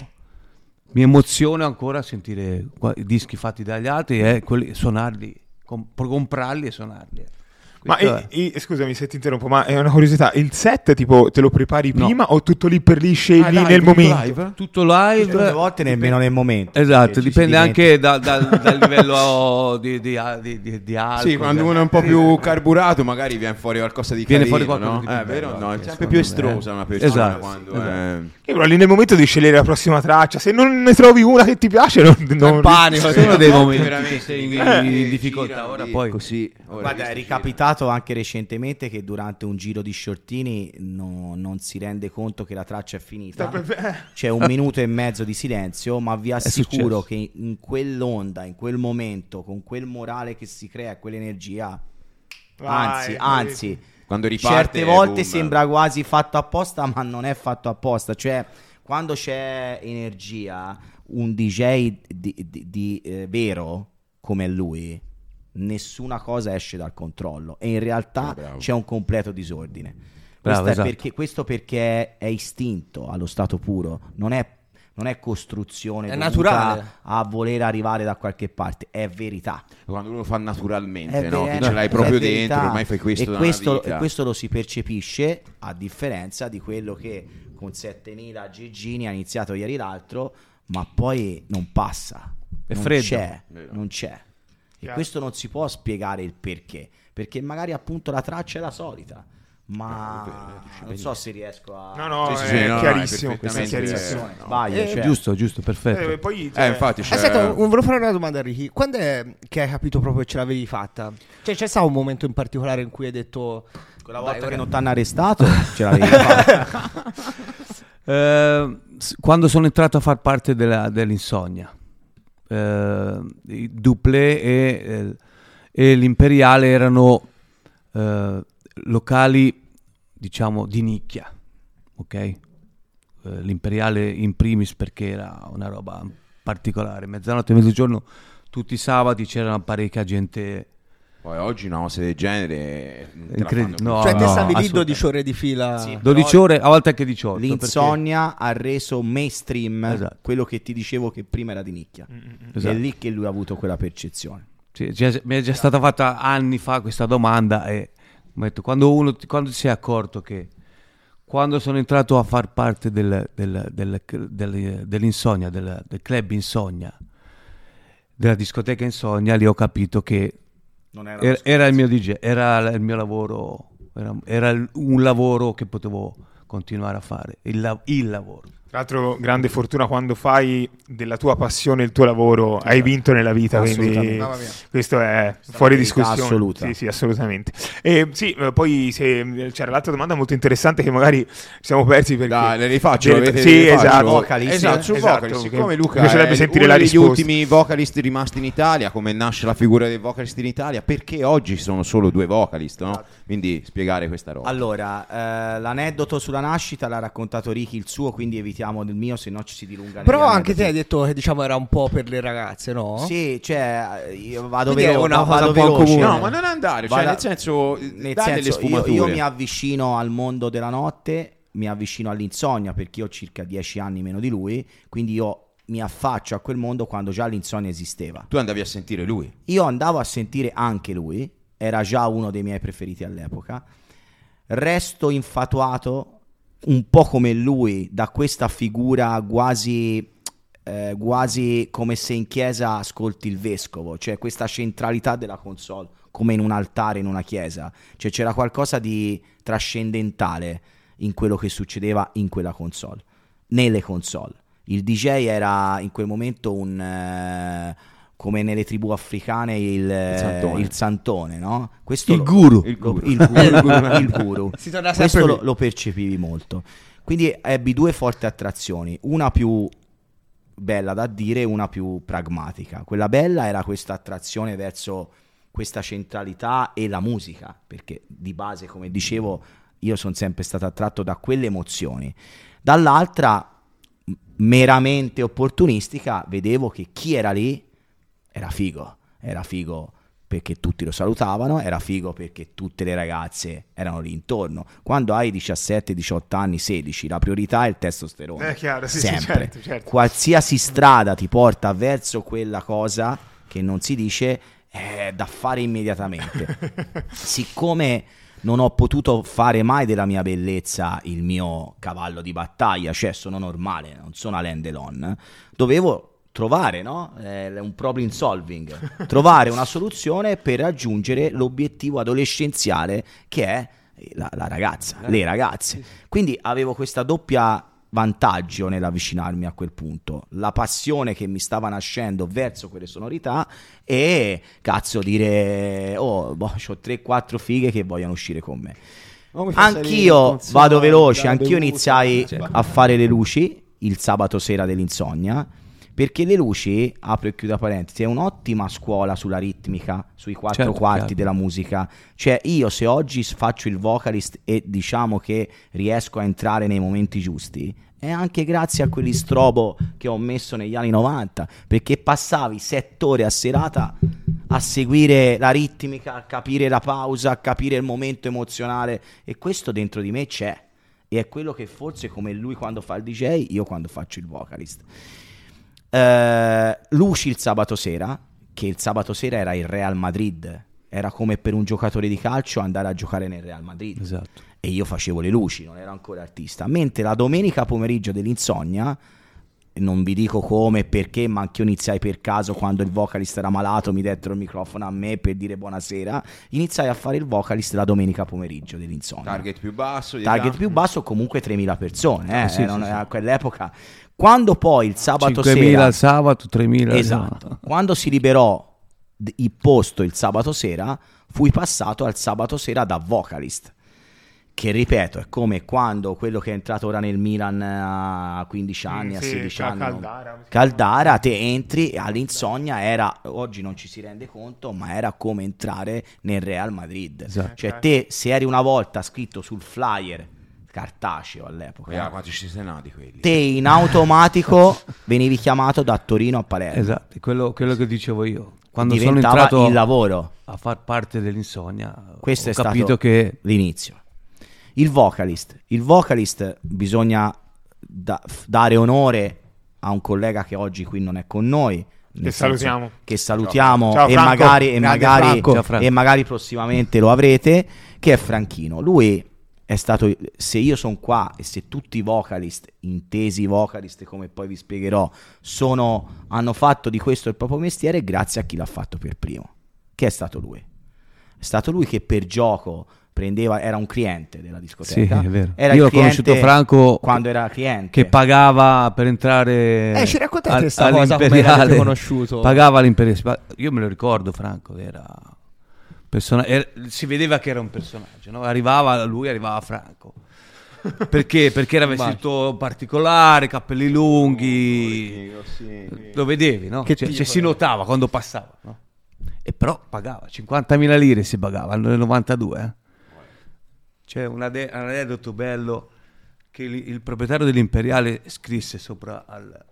Mi emoziono ancora a sentire i dischi fatti dagli altri e quelli, suonarli, com- comprarli e suonarli. Ma Questo e- è- e- scusami se ti interrompo, ma è una curiosità. Il set tipo te lo prepari No. prima o tutto lì per lì scegli Ah, live, nel tutto momento? live? tutto live. Tutte le volte nemmeno nel momento. Esatto, dipende anche da- dal- dal livello di, di, di, di, di alcol. Sì, quando da- uno è un po' più carburato, magari viene fuori qualcosa di Viene carino, fuori qualcosa no? di più Eh, vero? No, è sempre più estrosa eh. una persona Esatto, quando esatto. è... Che però lì nel momento di scegliere la prossima traccia, se non ne trovi una che ti piace, non, non panico, Sono dei momenti veramente, in, eh, in difficoltà. Ora poi così. Guarda, è gira. Ricapitato anche recentemente che durante un giro di shortini no- non si rende conto che la traccia è finita. C'è un minuto e mezzo di silenzio, ma vi assicuro che in quell'onda, in quel momento, con quel morale che si crea, quell'energia, anzi, Vai, anzi, Quando riparte certe volte boom. sembra quasi fatto apposta, ma non è fatto apposta. Cioè, quando c'è energia, un DJ di, di- di, eh, vero come lui, nessuna cosa esce dal controllo e in realtà Ah, bravo. c'è un completo disordine. Bravo, Questo, è esatto. perché, questo perché è istinto allo stato puro, non è, non è costruzione È naturale. a voler arrivare da qualche parte, è verità. Quando uno lo fa naturalmente, no? ver- Che ce l'hai proprio dentro, ormai fai questo e questo, e questo lo si percepisce a differenza di quello che con 7000 Gigini ha iniziato ieri l'altro, ma poi non passa. È non freddo. c'è, non c'è. E Chiaro. questo non si può spiegare il perché, perché magari appunto la traccia è la solita. Ma non so se riesco a No, no, Sì, sì, è sì, no, no, chiarissimo. questa è chiarissimo. no. Sbaglio, Eh, cioè. giusto, giusto, perfetto. Eh, poi, Eh, cioè, infatti c'è... Aspetta, un- volevo fare una domanda a Ricky. Quando è che hai capito proprio che ce l'avevi fatta? Cioè, c'è stato un momento in particolare in cui hai detto... Quella Dai, volta che ora- non ti hanno arrestato ce l'avevi fatta. Eh, quando sono entrato a far parte della- dell'insonnia, eh, Duplé e, eh, e l'Imperiale erano eh, locali, diciamo, di nicchia, ok? Eh, L'Imperiale in primis perché era una roba particolare, mezzanotte e mezzogiorno, tutti i sabati c'era parecchia gente Poi oggi una cosa del genere... te fanno No, cioè, te no, stavi lì assolutamente. 12 ore di fila. Sì. 12 ore, a volte anche 18. perché- L'insonnia ha reso mainstream Esatto. quello che ti dicevo che prima era di nicchia. Esatto. È lì che lui ha avuto quella percezione. Sì, già- mi è già stata fatta anni fa questa domanda e detto, quando uno ti- quando ti sei accorto che quando sono entrato a far parte del- del- del- del- dell'insonnia, del, del club insonnia, della discoteca insonnia, lì ho capito che era, era, era il mio DJ, era il mio lavoro, era, era un lavoro che potevo continuare a fare, il, il lavoro. Tra l'altro, grande fortuna quando fai della tua passione il tuo lavoro, hai vinto nella vita. Quindi questo è fuori verità discussione. assoluta. Sì, sì, assolutamente. E sì, eh, poi se, c'era l'altra domanda molto interessante che magari siamo persi perché. Dai, le rifaccio, Delle- avete- sì, le rifaccio? esatto. Vocalist. Esatto, su Esatto, vocalist. Siccome mi Luca piacerebbe è sentire uno la degli risposta. ultimi vocalist rimasti in Italia, come nasce la figura del vocalist in Italia, perché oggi ci sono solo due vocalist, no? Quindi spiegare questa roba. Allora, eh, l'aneddoto sulla nascita l'ha raccontato Ricky il suo, quindi evitiamo del mio, se no ci si dilunga. Però anche te hai detto che diciamo era un po' per le ragazze, no? Sì, cioè, io vado, Quindi è velo- una vado veloce. comune. no, ma non andare, cioè nel senso, Nel senso, io, io mi avvicino al mondo della notte, mi avvicino all'insonnia perché io ho circa 10 anni meno di lui, quindi io mi affaccio a quel mondo quando già l'insonnia esisteva. Tu andavi a sentire lui. Io andavo a sentire anche lui, era già uno dei miei preferiti all'epoca. Resto infatuato, un po' come lui, da questa figura quasi, eh, quasi come se in chiesa ascolti il vescovo, cioè questa centralità della console, come in un altare in una chiesa. Cioè c'era qualcosa di trascendentale in quello che succedeva in quella console, nelle console. Il DJ era in quel momento un... eh, come nelle tribù africane il, eh, santone. il santone, no? Questo Il lo- guru. Il lo- guru. il guru, il guru. Questo lo, lo percepivi molto. Quindi ebbi due forti attrazioni, una più bella da dire e una più pragmatica. Quella bella era questa attrazione verso questa centralità e la musica, perché di base, come dicevo, io sono sempre stato attratto da quelle emozioni. Dall'altra, meramente opportunistica, vedevo che chi era lì era figo, era figo perché tutti lo salutavano, era figo perché tutte le ragazze erano lì intorno. Quando hai 17, 18 anni, 16, la priorità è il testosterone. Eh, chiaro, sì, sì, Sempre. certo, certo. Qualsiasi strada ti porta verso quella cosa che non si dice è da fare immediatamente. Siccome non ho potuto fare mai della mia bellezza il mio cavallo di battaglia, cioè sono normale, non sono Alain Delon, dovevo trovare no? Eh, un problem solving, trovare una soluzione per raggiungere l'obiettivo adolescenziale che è la, la ragazza, le ragazze. Quindi avevo questa doppia vantaggio nell'avvicinarmi a quel punto, la passione che mi stava nascendo verso quelle sonorità e cazzo dire oh, boh, ho 3-4 fighe che vogliono uscire con me. Anch'io vado veloce, anch'io iniziai a fare le luci il sabato sera dell'insonnia. Perché le luci, apro e chiudo parentesi, è un'ottima scuola sulla ritmica, sui quattro Certo, quarti chiaro. della musica. Cioè, io se oggi faccio il vocalist e diciamo che riesco a entrare nei momenti giusti, è anche grazie a quegli strobo che ho messo negli anni 90, perché passavi sette ore a serata a seguire la ritmica, a capire la pausa, a capire il momento emozionale e questo dentro di me c'è. E è quello che forse come lui quando fa il DJ, io quando faccio il vocalist. Eh, Luci il sabato sera, che il sabato sera era il Real Madrid, era come per un giocatore di calcio andare a giocare nel Real Madrid Esatto. e io facevo le luci, non ero ancora artista. Mentre la domenica pomeriggio dell'insonnia, non vi dico come e perché, ma anche io iniziai per caso quando il vocalist era malato, mi dettero il microfono a me per dire buonasera, iniziai a fare il vocalist la domenica pomeriggio dell'insonnia. Target più basso. Target più basso comunque 3.000 persone, eh, sì, erano- sì, sì. a quell'epoca. Quando poi il sabato 5.000 sera... al sabato, 3.000 Esatto. Quando si liberò il posto il sabato sera, fui passato al sabato sera da vocalist. Che ripeto, è come quando quello che è entrato ora nel Milan a 15 anni, Mm, a sì, 16 Cal- anni. Caldara. Caldara, te entri e all'insonnia era, oggi non ci si rende conto, ma era come entrare nel Real Madrid. Esatto. Cioè te, se eri una volta scritto sul flyer cartaceo all'epoca, Guarda quanti ci sei nati quelli. te in automatico venivi chiamato da Torino a Palermo. Esatto, quello, quello che dicevo io. Quando sono diventava entrato il lavoro. a far parte dell'insonnia, Questo ho è capito stato che l'inizio. Il vocalist. Il vocalist bisogna da- f- dare onore a un collega che oggi qui non è con noi. Che salutiamo. Che salutiamo Ciao, e, Franco. magari, e, magari. Ciao, e magari prossimamente lo avrete, che è Franchino. Lui è stato, se io sono qua e se tutti i vocalist, intesi vocalist come poi vi spiegherò, sono, hanno fatto di questo il proprio mestiere grazie a chi l'ha fatto per primo, che è stato lui. È stato lui che per gioco prendeva, era un cliente della discoteca. Sì, è vero. Era Io ho conosciuto Franco quando era cliente. che pagava per entrare Eh, ci raccontate al- questa cosa, come l'avete conosciuto? Pagava all'imperiale. Ma Io me lo ricordo, Franco, era persona- era- si vedeva che era un personaggio, no? Arrivava lui, arrivava Franco. Perché? Perché era vestito particolare, capelli lunghi. Lo vedevi, no? Che Cioè, tipo, cioè, si notava quando passava, no? E però pagava 50.000 lire si pagava nel 92. eh. C'è un, ade- un aneddoto bello che il, il proprietario dell'imperiale scrisse sopra al-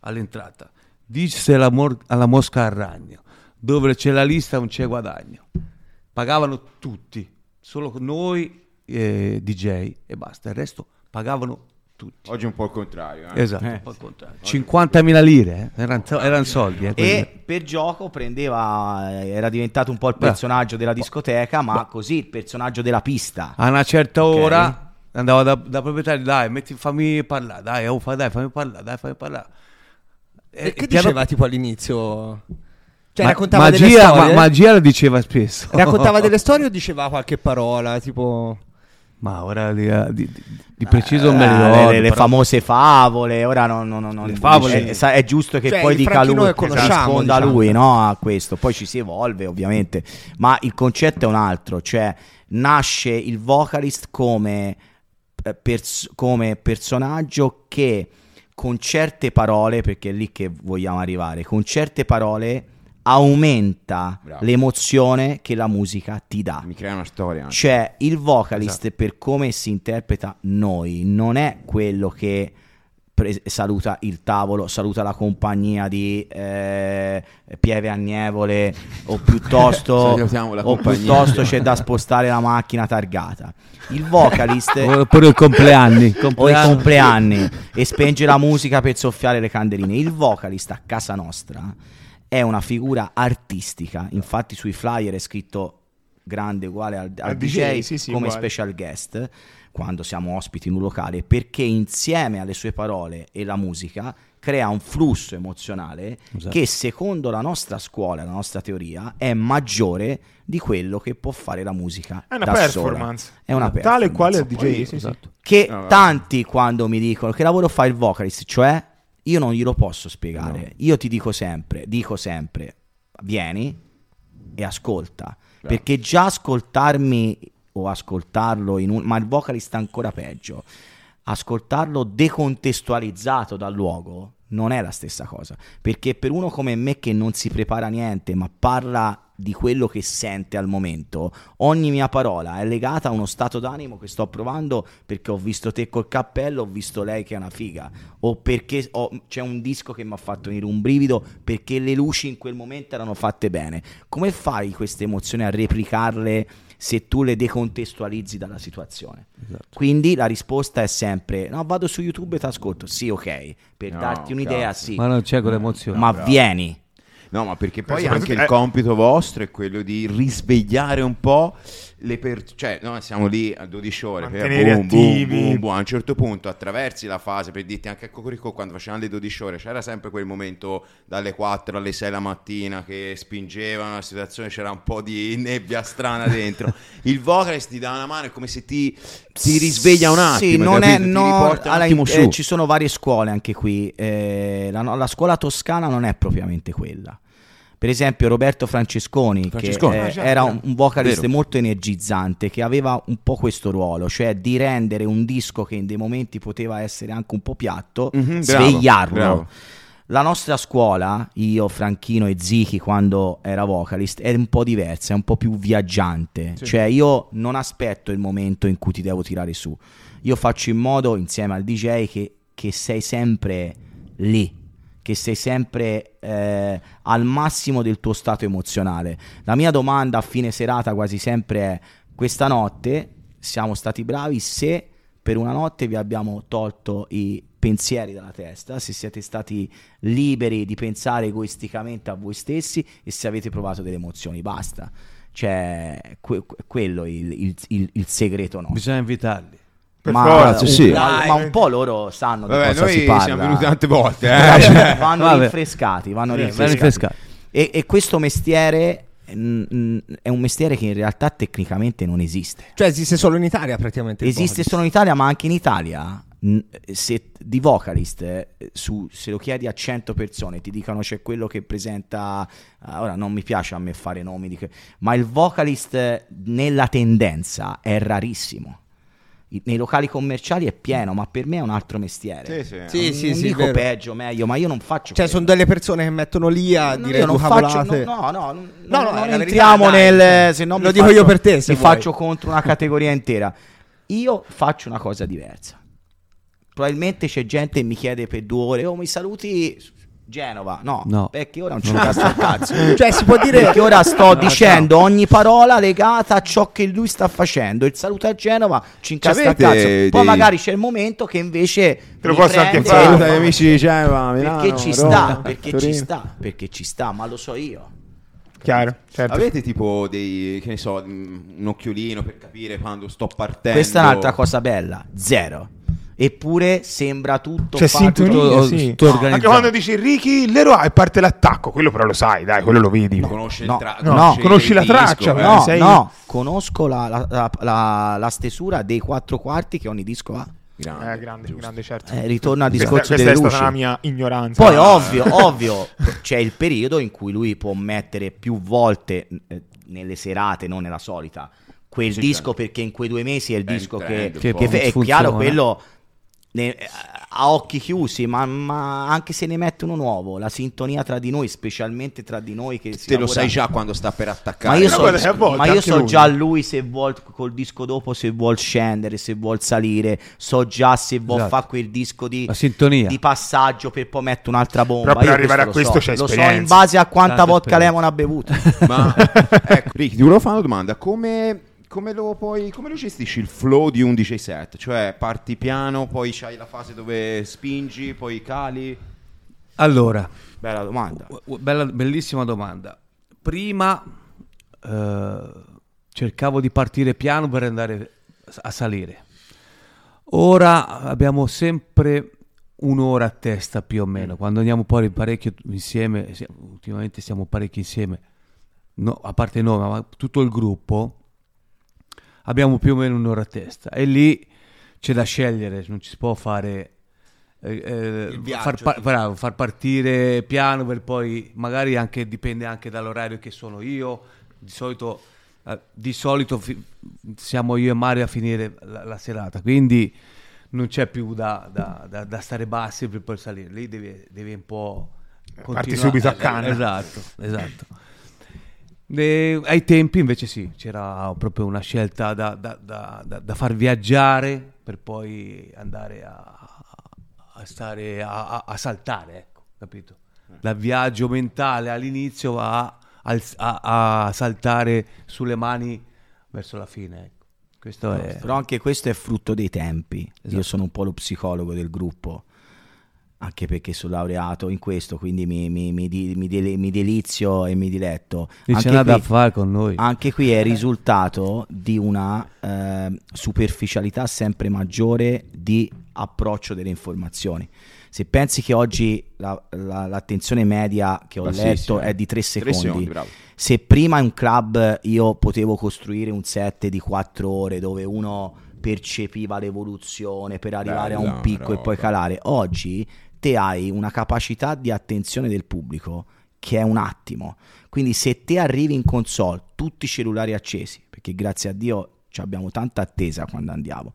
all'entrata. Disse alla, mor- alla mosca al ragno, dove c'è la lista non c'è guadagno. Pagavano tutti, solo noi eh, DJ e basta, il resto pagavano tutti. Oggi è un po' il contrario. eh. Esatto, Eh. un po' il contrario. 50.000 lire, eh, erano erano soldi. eh. E per gioco prendeva, era diventato un po' il Beh. personaggio della discoteca, ma così il personaggio della pista. a una certa Ok. ora andavo da, da proprietario, dai, metti, fammi parlare, dai, oh, fa- dai, fammi parlare, dai, fammi parlare. E che piano- diceva tipo all'inizio? Cioè Ma- raccontava delle magia, storie? ma- magia la diceva spesso. Raccontava delle storie o diceva qualche parola? Tipo... Ma ora di, di- di- di preciso me Eh, ne le- ricordo. le, le però- famose favole, ora non, non- non- Le favole. è, sa- è giusto che Cioè, poi il dica Franchino lui, che conosciamo, risponda diciamo. lui no, a questo, poi ci si evolve ovviamente, ma il concetto è un altro, cioè nasce il vocalist come, eh, pers- come personaggio che con certe parole, perché è lì che vogliamo arrivare, con certe parole aumenta Bravo. l'emozione che la musica ti dà. Mi crea una storia. anche. Cioè, il vocalist, per come si interpreta noi, non è quello che pre- saluta il tavolo, saluta la compagnia di eh, Pieve Agnievole, o piuttosto, o piuttosto c'è da spostare la macchina targata. Il vocalist Oppure i compleanni. o i compleanni e spenge la musica per soffiare le candeline. Il vocalist a casa nostra è una figura artistica. Infatti sui flyer è scritto grande uguale al, al DJ, DJ, sì, sì, come uguale. special guest quando siamo ospiti in un locale perché insieme alle sue parole e la musica crea un flusso emozionale Esatto. che secondo la nostra scuola, la nostra teoria è maggiore di quello che può fare la musica È una da performance. sola. È una Tale performance. quale il DJ. Poi- sì, sì. Esatto. che No, tanti quando mi dicono che lavoro fa il vocalist, cioè io non glielo posso spiegare. Io ti dico sempre, dico sempre, vieni e ascolta, perché già ascoltarmi o ascoltarlo in un ma il vocalist è ancora peggio. Ascoltarlo decontestualizzato dal luogo non è la stessa cosa, perché per uno come me che non si prepara niente, ma parla di quello che sente al momento, ogni mia parola è legata a uno stato d'animo che sto provando perché ho visto te col cappello, ho visto lei che è una figa, o perché ho- c'è un disco che mi ha fatto venire un brivido perché le luci in quel momento erano fatte bene. Come fai queste emozioni a replicarle se tu le decontestualizzi dalla situazione? Esatto. Quindi la risposta è sempre: no, vado su YouTube e ti ascolto. Sì, ok, per No, darti un'idea, cazzo. sì, Ma non c'è quell'emozione. ma bravo. vieni. No, ma perché poi anche il eh. compito vostro è quello di risvegliare un po' le persone. Cioè, noi siamo lì a 12 ore. per- boom, boom, boom, boom. A un certo punto attraversi la fase per dirti anche a Cocorico quando facevamo le 12 ore c'era sempre quel momento dalle 4 alle 6 la mattina che spingeva una situazione, c'era un po' di nebbia strana dentro. il vocalist ti dà una mano, è come se ti, ti risveglia un attimo. Sì, non è, capito? Ti no, allora, eh, ci sono varie scuole anche qui. eh, la, la scuola toscana non è propriamente quella. Per esempio, Roberto Francesconi, Francesconi. che eh, Ah, era un, un vocalist Vero. molto energizzante, che aveva un po' questo ruolo, cioè di rendere un disco che in dei momenti poteva essere anche un po' piatto, Mhm, bravo, svegliarlo. bravo. La nostra scuola, io, Franchino e Zichi, quando era vocalist, è un po' diversa, è un po' più viaggiante. Cioè, io non aspetto il momento in cui ti devo tirare su. Io faccio in modo, insieme al DJ, che, che sei sempre lì, che sei sempre eh, al massimo del tuo stato emozionale. La mia domanda a fine serata quasi sempre è: questa notte siamo stati bravi se per una notte vi abbiamo tolto i pensieri dalla testa, se siete stati liberi di pensare egoisticamente a voi stessi e se avete provato delle emozioni, basta. Cioè, que- que- quello il, il- il- il segreto nostro. Bisogna invitarli. Ma, sì. ma- ma un po' loro sanno di Vabbè, cosa si noi parla. siamo venuti tante volte. Eh? Cioè, vanno Vabbè. rinfrescati, vanno Eh, rinfrescati. rinfrescati. E, e questo mestiere è un mestiere che in realtà tecnicamente non esiste. Cioè esiste solo in Italia praticamente. Esiste solo in Italia, ma anche in Italia. Se di vocalist, eh, su- se lo chiedi a 100 persone, ti dicono c'è quello che presenta. ah, Ora non mi piace a me fare nomi, di ma il vocalist eh, nella tendenza è rarissimo. Nei locali commerciali è pieno, ma per me è un altro mestiere. Sì, sì. Sì, non sì, non sì, dico peggio, meglio, ma io non faccio. Cioè quello. sono delle persone che mettono lì a No, dire io non faccio, no, no, no, non- No, no, non entriamo verità, nel. cioè, Se no lo dico faccio- io per te, se Mi vuoi. faccio contro una categoria intera. Io faccio una cosa diversa. Probabilmente c'è gente che mi chiede per due ore: Oh, mi saluti Genova? No, No. perché ora non ci cazzo il cazzo. Cioè si può dire Perché ora sto dicendo ogni parola legata a ciò che lui sta facendo. Il saluto a Genova ci incastra il C'avete cazzo. Poi dei- magari c'è il momento che invece. Te lo posso anche fare. Saluta gli amici di Genova, Milano, Perché ci Roma, sta, perché ci Torino. sta, perché ci sta, ma lo so io. Chiaro, certo. Avete tipo dei, che ne so, un occhiolino per capire quando sto partendo? Questa è un'altra cosa bella, zero. Eppure sembra tutto C'è fatto- tutto- sì. tutto No, organizzato. Anche quando dici Ricky, Leroy parte l'attacco, quello però lo sai, dai, quello lo vedi. Conosce il No, tra- no, conosci il la disco, traccia, eh. però. No, sei- no, conosco la, la- la- la- la stesura dei quattro quarti che ogni disco ha. Grande, Eh, grande, grande, certo. Eh, ritorno al Questa- discorso questa, delle è luci. stata la mia ignoranza. Poi ovvio, ovvio, c'è il periodo in cui lui può mettere più volte eh, nelle serate, non nella solita, quel Sì, disco certo. perché in quei due mesi è il È il disco che, che fe- è chiaro quello ne- a occhi chiusi, ma, ma anche se ne mette uno nuovo, la sintonia tra di noi, specialmente tra di noi che Te lo sai già quando sta per Ma attaccare. io No, so, guarda, a volte ma io so lui. già lui se vuol col disco dopo se vuol scendere, se vuol salire, so già se vuol Esatto. fare quel disco di, di passaggio per poi mettere un'altra bomba. Però per Io arrivare a lo questo so. c'è Lo so esperienza. in base a quanta Tanta vodka lemon ha bevuto. Ma ecco, Ricky, ti volevo fare una domanda: come, come lo puoi, come lo gestisci il flow di un DJ set? Cioè, parti piano, poi c'hai la fase dove spingi, poi cali. Allora, Bella domanda. bella- bellissima domanda. Prima eh, cercavo di partire piano per andare a salire. Ora abbiamo sempre un'ora a testa più o meno. Quando andiamo poi parecchio insieme, si- ultimamente siamo parecchio insieme, no, a parte noi, ma tutto il gruppo, abbiamo più o meno un'ora a testa. E lì c'è da scegliere, non ci si può fare... eh, eh, viaggio, far, pa- tipo. bravo, far partire piano per poi magari anche dipende anche dall'orario che sono io di solito eh, di solito fi- siamo io e Mario a finire la, la serata quindi non c'è più da, da- da- da stare bassi per poi salire lì devi, devi un po' Parti continuare. subito a canna. esatto esatto E ai tempi invece sì, c'era proprio una scelta da, da- da- da- da far viaggiare per poi andare a, a stare a, a- saltare, ecco, capito? Dal viaggio mentale all'inizio a, a- a saltare sulle mani verso la fine, ecco. Questo è... Però anche questo è frutto dei tempi. Io Esatto. sono un po' lo psicologo del gruppo, anche perché sono laureato in questo, quindi mi, mi- mi mi delizio e mi diletto. Non Anche c'è nada da fare con noi. Anche qui è il risultato di una eh, superficialità sempre maggiore di approccio delle informazioni. Se pensi che oggi la- la- l'attenzione media che ho Bassissima, letto eh. è di 3 Tre secondi, secondi, se prima in un club io potevo costruire un set di 4 ore dove uno percepiva l'evoluzione per arrivare a Bella un picco e poi roba. calare, oggi te hai una capacità di attenzione del pubblico che è un attimo. Quindi se te arrivi in console, tutti i cellulari accesi, perché grazie a Dio abbiamo tanta attesa quando andiamo,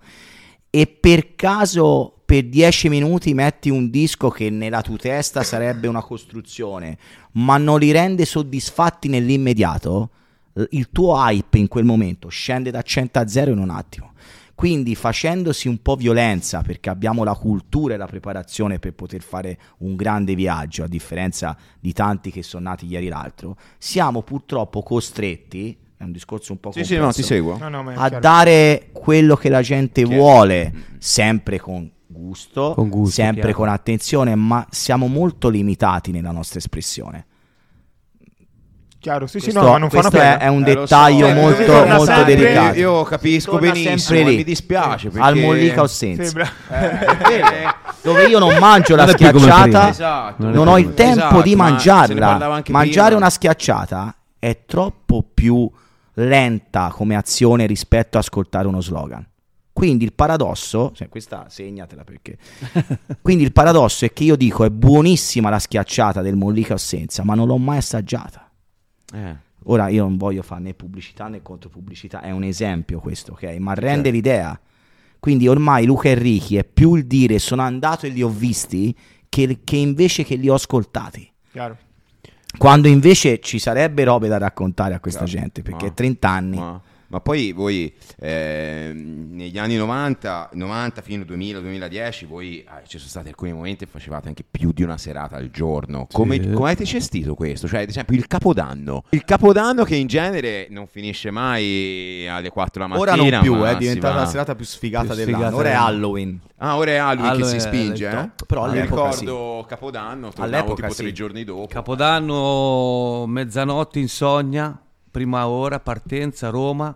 e per caso per 10 minuti metti un disco che nella tua testa sarebbe una costruzione, ma non li rende soddisfatti nell'immediato, il tuo hype in quel momento scende da 100 a 0 in un attimo. Quindi facendosi un po' violenza, perché abbiamo la cultura e la preparazione per poter fare un grande viaggio, a differenza di tanti che sono nati ieri l'altro, siamo purtroppo costretti, è un discorso un po' Sì, sì, complesso, no, ti seguo. No, no, a chiaro. dare quello che la gente Chiaro. vuole, sempre con gusto, Con gusto, sempre chiaro. con attenzione, ma siamo molto limitati nella nostra espressione. Chiaro, sì, sì, Questo, no, ma non fanno questo è, pena. è un Eh, dettaglio so, eh, molto, molto sempre- delicato. Io, capisco Torna benissimo, mi dispiace perché... Al Mollica Ossenza. Sembra... dove io non mangio la Non schiacciata. Esatto. non ho il tempo Esatto, di mangiarla. Mangiare prima. una schiacciata è troppo più lenta come azione rispetto a ascoltare uno slogan. Quindi il paradosso, cioè questa segnatela perché. Quindi il paradosso è che io dico è buonissima la schiacciata del Mollica Ossenza, ma non l'ho mai assaggiata. Eh. Ora io non voglio fare né pubblicità né contropubblicità, è un esempio questo, ok? Ma rende l'idea. Quindi ormai Luca Enrichi è più il dire sono andato e li ho visti che, che invece che li ho ascoltati. Chiaro. Quando invece ci sarebbe robe da raccontare a questa Chiaro. gente, perché Ma- 30 anni. Ma, ma poi voi ehm, negli anni 90, 90 fino al 2000-2010, voi eh, ci sono stati alcuni momenti che facevate anche più di una serata al giorno. Come, Sì. come avete gestito questo? Cioè, ad esempio, il capodanno. Il capodanno che in genere non finisce mai alle 4 la mattina. Ora non più, ma è diventata va- la serata più sfigata Più dell'anno. sfigata Ora è dell'anno. Halloween. Ah, ora è Halloween che Allora si è spinge, eh? Però Mi all'epoca ricordo Capodanno, tornavo All'epoca tipo sì. tre giorni dopo. Capodanno, mezzanotte insonnia, prima ora, partenza, Roma,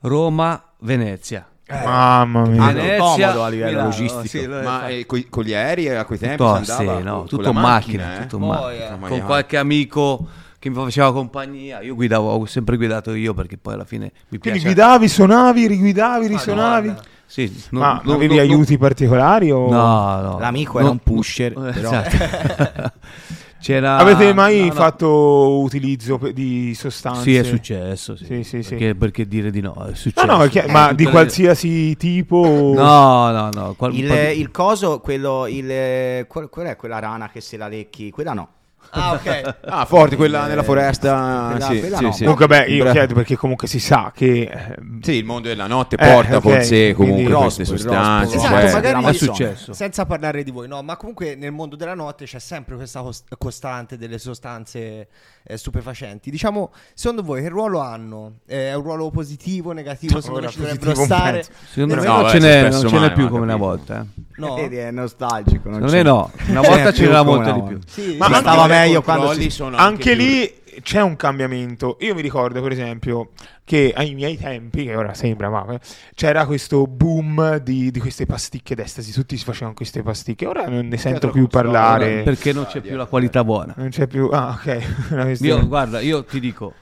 Roma, Venezia. Mamma mia. Venezia, comodo a livello Milano, logistico. sì, Ma eh, coi- con gli aerei a quei tempi tutto, sì, no, con- tutto con in la macchina, eh? tutto Poi, macchina. eh, Mamma con qualche amico che mi faceva compagnia. Io guidavo, ho sempre guidato io perché poi alla fine mi Quindi piace. guidavi, suonavi, riguidavi, risuonavi? Sì, no, Ma no, avevi no, aiuti particolari o... No, no. L'amico era un pusher, esatto. C'era Avete mai no, no. fatto utilizzo pe- di sostanze? Sì, è successo, sì. Sì, sì, sì. Perché, perché dire di no? È No, successo. no, è chiaro, Eh, ma tutte di le- qualsiasi tipo? No, no, no. qual- Il, il coso, quello, il, qual, qual è quella rana che se la lecchi? Quella no. Ah, ok. Ah, forte quella nella foresta. quella- sì, quella sì, no. sì. Comunque, beh, io chiedo perché comunque si sa che... eh, Sì, il mondo della notte Eh, porta ok, con sé comunque quindi- queste Rospo, sostanze. rospo. Esatto, cioè- magari è successo. Senza parlare di voi, no, ma comunque nel mondo della notte c'è sempre questa cos- costante delle sostanze eh, stupefacenti. Diciamo, secondo voi che ruolo hanno? Eh, È un ruolo positivo, negativo? Secondo voi ci dovrebbero stare? Secondo me No, non ce n'è, non ce n'è più come una volta. eh. No? Vedi, è nostalgico. Non, è no, una volta c'era come molto di più. Ma stava meglio quando si... sono Anche più- lì c'è un cambiamento. Io mi ricordo, per esempio, che ai miei tempi, che ora sembra, ma eh, c'era questo boom di, di queste pasticche d'estasi. Tutti si facevano queste pasticche. Ora non ne sento la più parlare. Perché non c'è più la qualità buona. Non c'è più. Ah, ok. Io, guarda, io ti dico,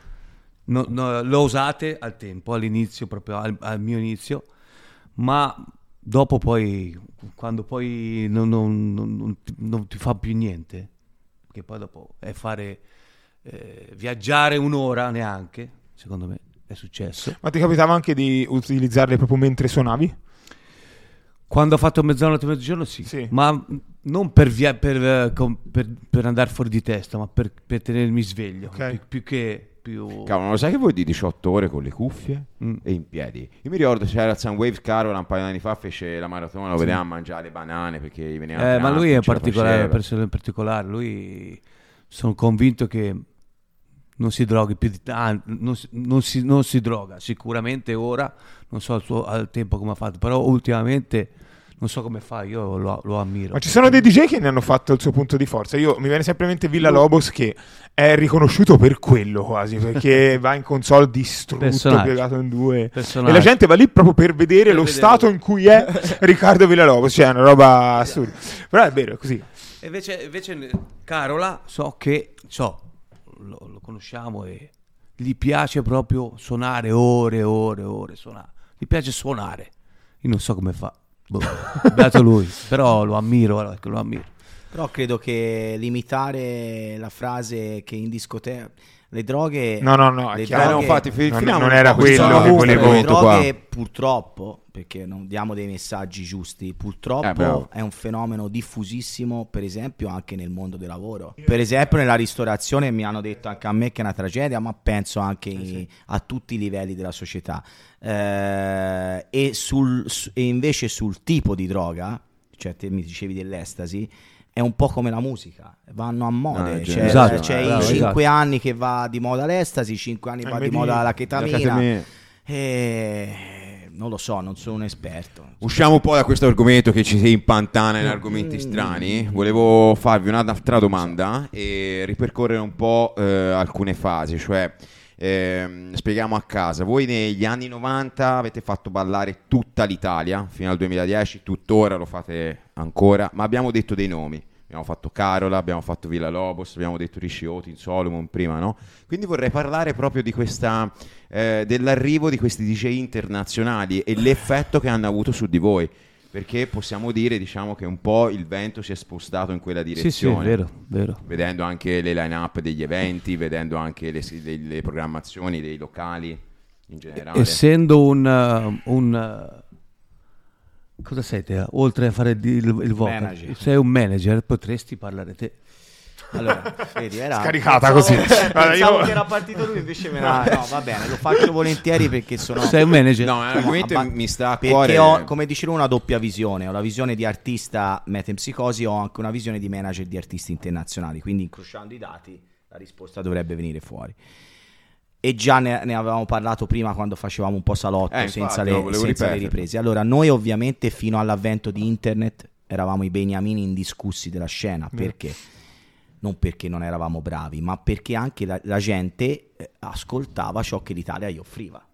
no- no, l'ho usate al tempo, all'inizio, proprio al, al mio inizio, ma dopo poi, quando poi non, non- non- non ti fa più niente, che poi dopo è fare eh, viaggiare un'ora neanche, secondo me è successo. Ma ti capitava anche di utilizzarle proprio mentre suonavi? Quando ho fatto mezzanotte e mezzogiorno sì, Sì. ma non per, via- per, eh, per- per andare fuori di testa, ma per, per tenermi sveglio, Ok. più, più che... Più... Cavolo, lo sai che vuoi di 18 ore con le cuffie Mm. e in piedi? Io mi ricordo c'era il Sunwave Carola un paio di anni fa, fece la maratona, lo vedevamo mangiare le banane perché gli veniva Eh, ma lui è particolare, persona in particolare, lui sono convinto che non si droghi più di ah, non, si, non, non si droga, sicuramente ora, non so al, suo, al tempo come ha fatto, però ultimamente non so come fa, io lo, lo ammiro. Ma ci sono dei DJ che ne hanno fatto il suo punto di forza. Io mi viene sempre in mente Villa Lobos che è riconosciuto per quello quasi, perché va in console distrutto, Personaggio. piegato in due. E Personaggio. la gente va lì proprio per vedere Per lo vedere. stato in cui è Riccardo Villalobos, cioè è una roba assurda. Però è vero, è così. E invece, invece Carola so che so, lo, lo conosciamo e gli piace proprio suonare ore e ore e ore, suonare. Gli piace suonare. Io non so come fa. Boh, beato lui, però lo ammiro, che lo ammiro. Però credo che limitare la frase che in discoteca le droghe No, no, no, le. Eh, no, droghe- infatti, fi- non- non era quello che volevo- le argomento qua. droghe purtroppo, perché non diamo dei messaggi giusti, Eh, purtroppo bravo. è un fenomeno diffusissimo, per esempio anche nel mondo del lavoro. Per esempio nella ristorazione mi hanno detto anche a me che è una tragedia, ma penso anche in- a tutti i livelli della società. Eh, e, sul- su- e invece sul tipo di droga, cioè te mi dicevi dell'estasi, è un po' come la musica, vanno a mode. Ah, c'è esatto, c'è bravo, i 5 esatto. anni che va di moda l'estasi, 5 anni Eh, va di moda la chetamina. ketamina. Eh, non lo so, non sono un esperto. Usciamo un po' da questo argomento che ci si impantana in argomenti strani. Volevo farvi un'altra domanda e ripercorrere un po' eh, alcune fasi, cioè ehm, spieghiamo a casa. Voi negli anni 90 avete fatto ballare tutta l'Italia fino al 2010, tuttora lo fate ancora, ma abbiamo detto dei nomi. Abbiamo fatto Carola, abbiamo fatto Villa Lobos, abbiamo detto Rishi Otin, Solomon prima, no? Quindi vorrei parlare proprio di questa, eh, dell'arrivo di questi DJ internazionali e l'effetto che hanno avuto su di voi. Perché possiamo dire, diciamo, che un po' il vento si è spostato in quella Sì, sì, è direzione. vero, vero. Vedendo anche le line-up degli eventi, vedendo anche le, le- le programmazioni dei locali in generale. Essendo un, un, cosa sei te? Oltre a fare il, il vocal, Manager. sei un manager, potresti parlare te. Allora, vedi, era Scaricata pensavo- così. pensavo io- che era partito lui, invece me la No, va bene, lo faccio volentieri perché sono Sei un manager? No, è un argomento che abba- mi sta a perché cuore. ho, come dicevo, una doppia visione. Ho la visione di artista metempsicosi, ho anche una visione di manager di artisti internazionali. Quindi, incrociando i dati, la risposta dovrebbe venire fuori. E già ne, ne avevamo parlato prima quando facevamo un po' salotto Eh, infatti, senza, no, le, senza le riprese. Allora, noi ovviamente fino all'avvento di internet eravamo i beniamini indiscussi della scena. Perché? Non perché non eravamo bravi, ma perché anche la, la gente eh, ascoltava ciò che l'Italia gli offriva.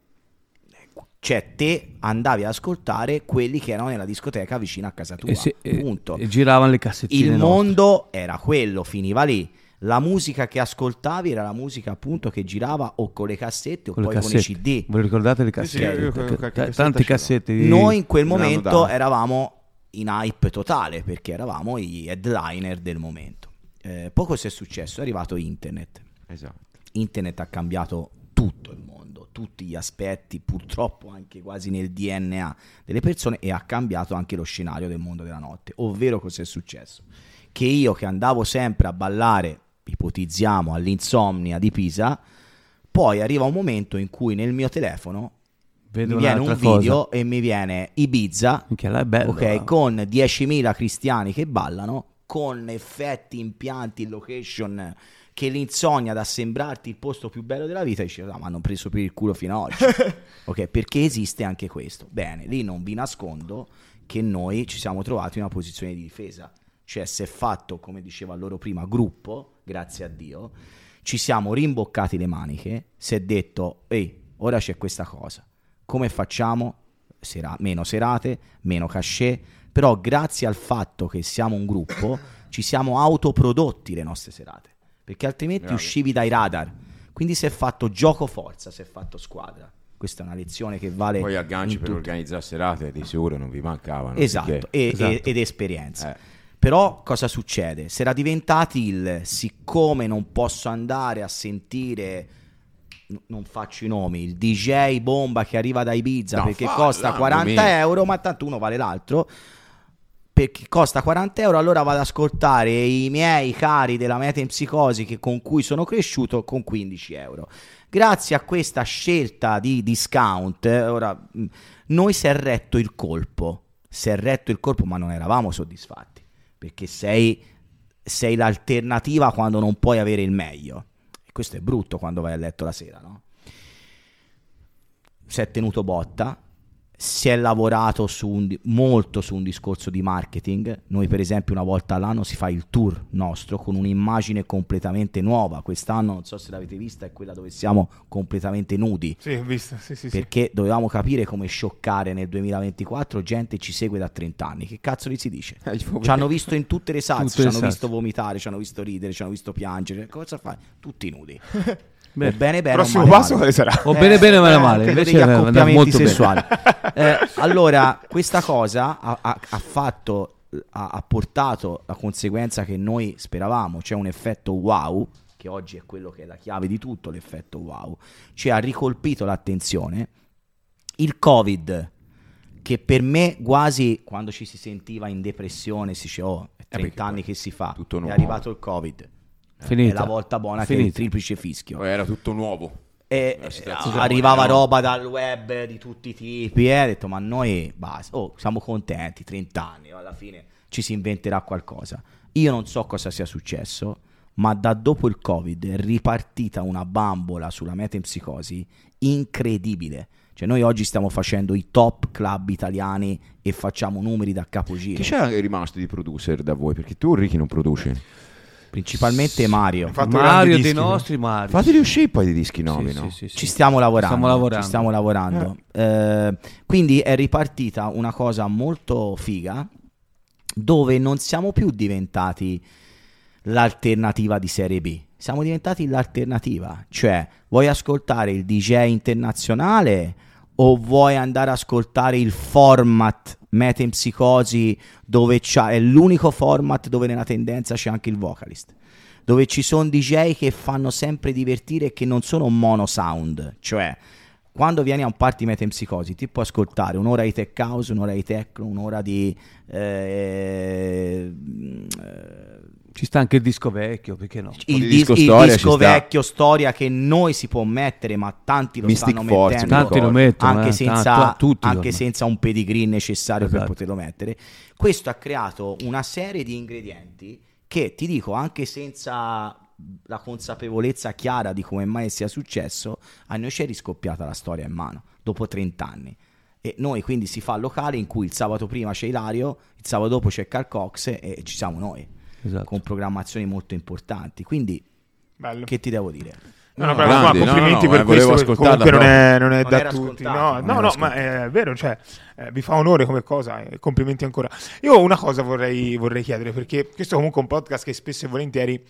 Cioè, te andavi ad ascoltare quelli che erano nella discoteca vicino a casa tua. E, se- e- e giravano le cassettine Il nostre. mondo era quello, finiva lì. La musica che ascoltavi era la musica appunto che girava o con le cassette o con poi con i cassette. CD. Voi ricordate le Sì, sì, cassette? Tante cassette di... Noi in quel momento eravamo in hype totale perché eravamo i headliner del momento. Eh, poi cosa è successo? È arrivato internet. Esatto. Internet ha cambiato tutto il mondo, tutti gli aspetti, purtroppo anche quasi nel DNA delle persone e ha cambiato anche lo scenario del mondo della notte. Ovvero cosa è successo? Che io che andavo sempre a ballare, ipotizziamo, all'insomnia di Pisa, poi arriva un momento in cui nel mio telefono Vedo mi viene un un'altra cosa. video e mi viene Ibiza, bello. ok, eh. con 10.000 cristiani che ballano, con effetti, impianti, location che l'insonnia da sembrarti il posto più bello della vita, dici, no, ma hanno preso per il culo fino ad oggi. ok, perché esiste anche questo. Bene, lì non vi nascondo che noi ci siamo trovati in una posizione di difesa. Cioè, se è fatto, come diceva loro prima, gruppo, grazie a Dio, ci siamo rimboccati le maniche, si è detto, ehi, ora c'è questa cosa, come facciamo? Sera- meno serate, meno cachet, però grazie al fatto che siamo un gruppo, ci siamo autoprodotti le nostre serate, perché altrimenti Bravi. uscivi dai radar. Quindi si è fatto gioco forza, si è fatto squadra. Questa è una lezione che vale Poi agganci per tutto. organizzare serate di sicuro non vi mancavano. Esatto, perché- e- Esatto. ed esperienza. Eh. Però cosa succede? Si era diventati il siccome non posso andare a sentire non faccio i nomi, il DJ bomba che arriva da Ibiza No, perché costa 40 Domenico. euro, ma tanto uno vale l'altro. Perché costa 40 euro, allora vado ad ascoltare i miei cari della metempsicosi che- con cui sono cresciuto con 15 euro. Grazie a questa scelta di discount, ora noi si è retto il colpo. Si è retto il colpo, ma non eravamo soddisfatti. Perché sei, sei l'alternativa quando non puoi avere il meglio. E questo è brutto quando vai a letto la sera, no? Si è tenuto botta, si è lavorato su un molto su un discorso di marketing. Noi, per esempio, una volta all'anno si fa il tour nostro con un'immagine completamente nuova. Quest'anno, non so se l'avete vista, è quella dove siamo completamente nudi. Sì, ho visto. Sì, sì, sì. Perché dovevamo capire come scioccare nel 2024 gente ci segue da 30 anni. Che cazzo gli si dice? Eh, Ci hanno visto in tutte le salse, Tutte ci hanno visto vomitare, ci hanno visto ridere, ci hanno visto piangere. Cosa fai? Tutti nudi. Beh, O bene bene, o Prossimo male, passo male. quale sarà? O bene bene o male eh, male, quello invece degli accoppiamenti molto bene. sessuali. Eh, allora, questa cosa ha, ha- ha fatto, ha, ha portato la conseguenza che noi speravamo, cioè un effetto wow, che oggi è quello che è la chiave di tutto, l'effetto wow, cioè ha ricolpito l'attenzione. Il Covid, che per me quasi quando ci si sentiva in depressione si dice oh, è 30 perché anni che si fa, è arrivato il Covid. Finita. È la volta buona che è il Finita. triplice fischio. Era tutto nuovo. E La eh, arrivava no? roba dal web di tutti i tipi, eh, ho detto ma noi basta, oh, siamo contenti, 30 anni, alla fine ci si inventerà qualcosa. Io non so cosa sia successo, ma da dopo il Covid è ripartita una bambola sulla metempsicosi incredibile. Cioè noi oggi stiamo facendo i top club italiani e facciamo numeri da capogiro. Chi c'è rimasto di producer da voi? Perché tu, Ricky, non produci. Principalmente Mario. Mario dei nostri Mario. Fateli uscire poi di dischi nuovi, Sì, no? sì, sì, sì. Ci stiamo lavorando. Stiamo lavorando. ci stiamo lavorando. Eh, quindi è ripartita una cosa molto figa dove non siamo più diventati l'alternativa di Serie B. Siamo diventati l'alternativa. Cioè, vuoi ascoltare il DJ internazionale o vuoi andare ad ascoltare il format Metempsicosi dove è l'unico format dove nella tendenza c'è anche il vocalist dove ci sono DJ che fanno sempre divertire e che non sono mono sound, cioè quando vieni a un party metempsicosi ti puoi ascoltare un'ora di tech house, un'ora di techno, un'ora di eh, eh, Ci sta anche il disco vecchio, perché no? il, di dis- disco il storia disco ci sta. vecchio storia che noi si può mettere ma tanti lo Mystic stanno Force, mettendo Tanti lo mettono, anche, eh, senza, tanto- anche senza un pedigree necessario per Esatto. poterlo mettere questo ha creato una serie di ingredienti che ti dico anche senza la consapevolezza chiara di come mai sia successo a noi ci è riscoppiata la storia in mano dopo 30 anni e noi quindi si fa il locale in cui il sabato prima c'è Ilario il sabato dopo c'è Carl Cox e ci siamo noi Esatto. con programmazioni molto importanti quindi Bello. che ti devo dire No, no, No, bravo, ma grandi, no, complimenti no, per eh, volevo questo. Comunque non è, non è Non da tutti. No, no, no, ma è vero, cioè, eh, vi fa onore come cosa. e complimenti ancora. Io una cosa vorrei, vorrei chiedere, perché questo è comunque un podcast che spesso e volentieri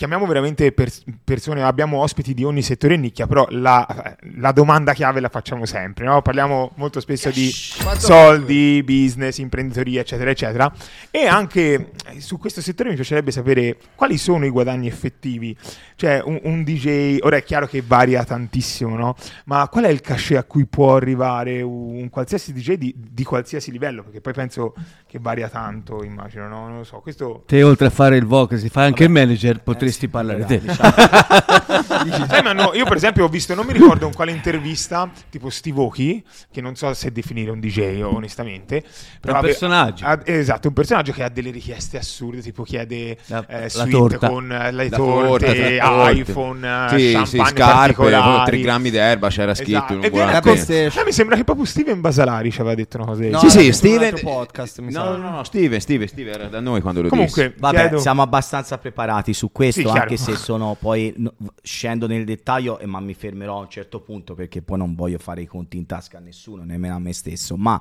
chiamiamo veramente pers- persone, abbiamo ospiti di ogni settore in nicchia, però la, la domanda chiave la facciamo sempre, no? Parliamo molto spesso di soldi, business, imprenditoria, eccetera, eccetera. E anche su questo settore mi piacerebbe sapere quali sono i guadagni effettivi. Cioè, un, un DJ, ora è chiaro che varia tantissimo, no? Ma qual è il cachet a cui può arrivare un qualsiasi DJ di, di qualsiasi livello? Perché poi penso che varia tanto, immagino, no? Non lo so. Questo Te oltre a fare il vocal, se fai anche il manager, potresti dovresti parlare te. Sai, ma no, io per esempio ho visto, non mi ricordo in quale intervista, tipo Steve Aoki, che non so se definire un DJ onestamente. Però un ave- personaggio. ha- esatto, un personaggio che ha delle richieste assurde, tipo chiede La- eh, la torta. con eh, le La torte, torta, torte. iPhone, eh, Sì, sì, scarpe, particolari. 3 grammi d'erba c'era scritto Esatto. in E un viene- La volante. PlayStation. Ah, mi sembra che proprio Steven Basalari ci aveva detto una cosa No, Sì, sì, Steven. podcast, mi no, sa. no, no, no, Steven, Steven, Steven era da noi quando lo Comunque, disse. Vabbè, chiedo- siamo abbastanza preparati su questo, Sì, anche se sono poi scendo nel dettaglio, e ma mi fermerò a un certo punto perché poi non voglio fare i conti in tasca a nessuno, nemmeno a me stesso. Ma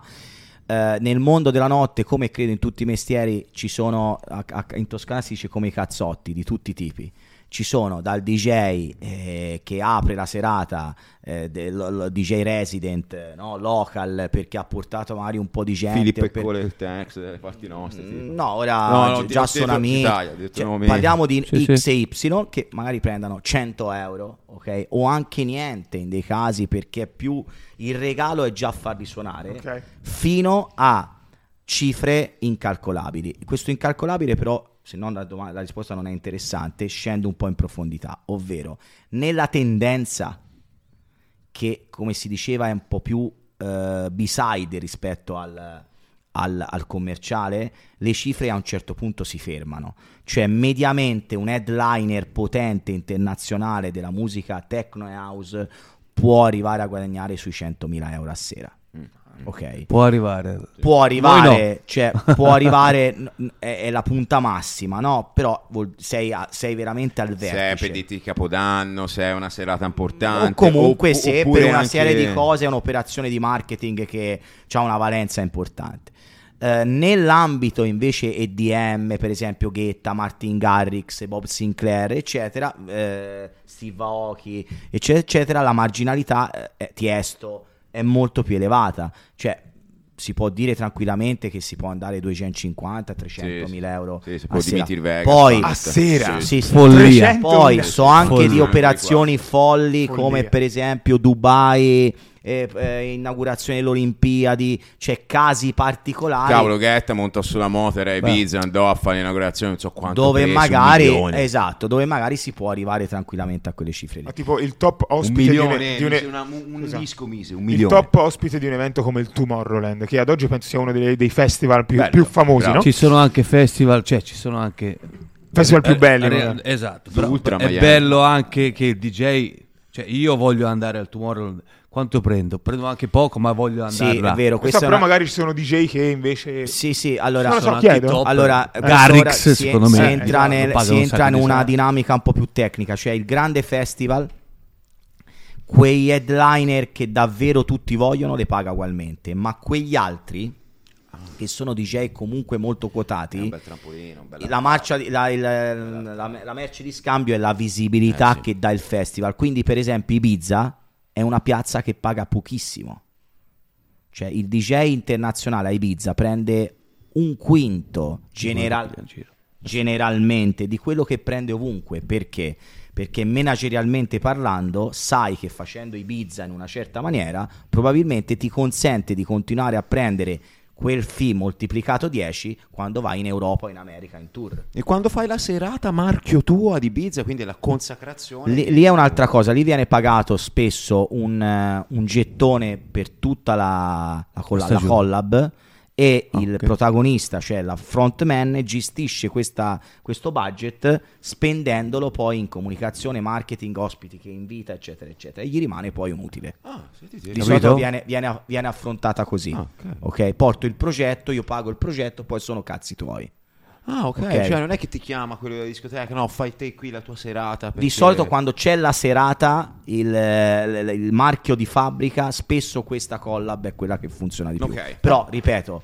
eh, nel mondo della notte, come credo in tutti i mestieri, ci sono a- a- in Toscana si dice come i cazzotti di tutti i tipi. Ci sono dal DJ eh, che apre la serata, eh, del lo- DJ resident, eh, no? local, perché ha portato magari un po' di gente. Filippo per- Cole il Tanks delle parti nostre. tipo. Mm, No, ora No, no, già sono amici. Cioè, parliamo di Sì, X sì. e Y che magari prendono 100 euro, ok? O anche niente in dei casi perché è più il regalo è già farli suonare Ok. fino a cifre incalcolabili. Questo incalcolabile però, se no la, doma- la risposta non è interessante, scende un po' in profondità, ovvero nella tendenza che come si diceva è un po' più eh, beside rispetto al, al- al commerciale, le cifre a un certo punto si fermano. Cioè mediamente un headliner potente internazionale della musica techno e house può arrivare a guadagnare sui 100.000 euro a sera. Ok? Può arrivare. Può arrivare, Noi cioè, può arrivare, è, è la punta massima, no? Però sei, a- sei veramente al Se è vertice. per dirti il capodanno, se è una serata importante. O comunque oppu- se per una anche- serie di cose è un'operazione di marketing che ha una valenza importante. Eh, nell'ambito invece EDM, per esempio Guetta, Martin Garrix, Bob Sinclair, eccetera, eh, Steve Aoki, eccetera, eccetera, la marginalità, eh, è- Tiesto, è molto più elevata. Cioè, si può dire tranquillamente che si può andare 250, 300 Sì, mila euro sì, si a può sera. dimitir Vegas, Poi, A sera? sì, sì. Follia. 300.000. Poi so anche Follia. di operazioni folli Follia. come per esempio Dubai, eh, eh, inaugurazione delle Olimpiadi, c'è casi particolari Cavolo, Ghetta montò sulla moto, era a Ibiza, andò a fare l'inaugurazione, non so quanto dove preso, magari esatto, dove magari si può arrivare tranquillamente a quelle cifre lì. Ma tipo il top ospite di un- milione, di un, una- un, un Scusa. disco mise, un il milione. top ospite di un evento come il Tomorrowland, che ad oggi penso sia uno dei, dei festival più, Bello, più famosi, no? Ci sono anche festival, cioè ci sono anche Festival più Eh, belli. eh, magari. esatto, però è bello anche che il DJ, cioè io voglio andare al Tomorrowland, quanto prendo? Prendo anche poco, ma voglio andare Sì, là. è vero, questa è però una- magari ci sono DJ che invece... Sì, sì, allora, Non lo so, sono anche chiedo. top. allora Eh, questo Garrix, ora si, secondo si me, entra, eh, nel- lo paga si un entra in una soldi. dinamica un po' più tecnica, cioè il grande festival, quei headliner che davvero tutti vogliono le paga ugualmente, ma quegli altri che sono DJ comunque molto È un quotati, bel trampolino, un bella- la, marcia di- la, il- la- la merce di scambio è la visibilità Eh, sì. che dà il festival. Quindi, per esempio, Ibiza è una piazza che paga pochissimo. Cioè, il DJ internazionale a Ibiza prende un quinto general- generalmente di quello che prende ovunque. Perché? Perché managerialmente parlando, sai che facendo Ibiza in una certa maniera, probabilmente ti consente di continuare a prendere quel fee moltiplicato 10 quando vai in Europa o in America in tour. E quando fai la serata marchio tuo ad Ibiza, quindi la consacrazione. Lì, lì è un'altra cosa, lì viene pagato spesso un, eh, un gettone per tutta la, la, colla- la collab e il Ok. protagonista, cioè la frontman, gestisce questa- questo budget spendendolo poi in comunicazione, marketing, ospiti che invita, eccetera, eccetera. E gli rimane poi un utile. Ah, Di solito viene, viene- viene affrontata così. Ah, ok. ok, porto il progetto, io pago il progetto, poi sono cazzi tuoi. Ah, ok. Cioè, non è che ti chiama quello della discoteca, no, fai te qui la tua serata. Di perché- solito quando c'è la serata, il, eh, il marchio di fabbrica, spesso questa collab è quella che funziona di più. Ok. Però, ripeto,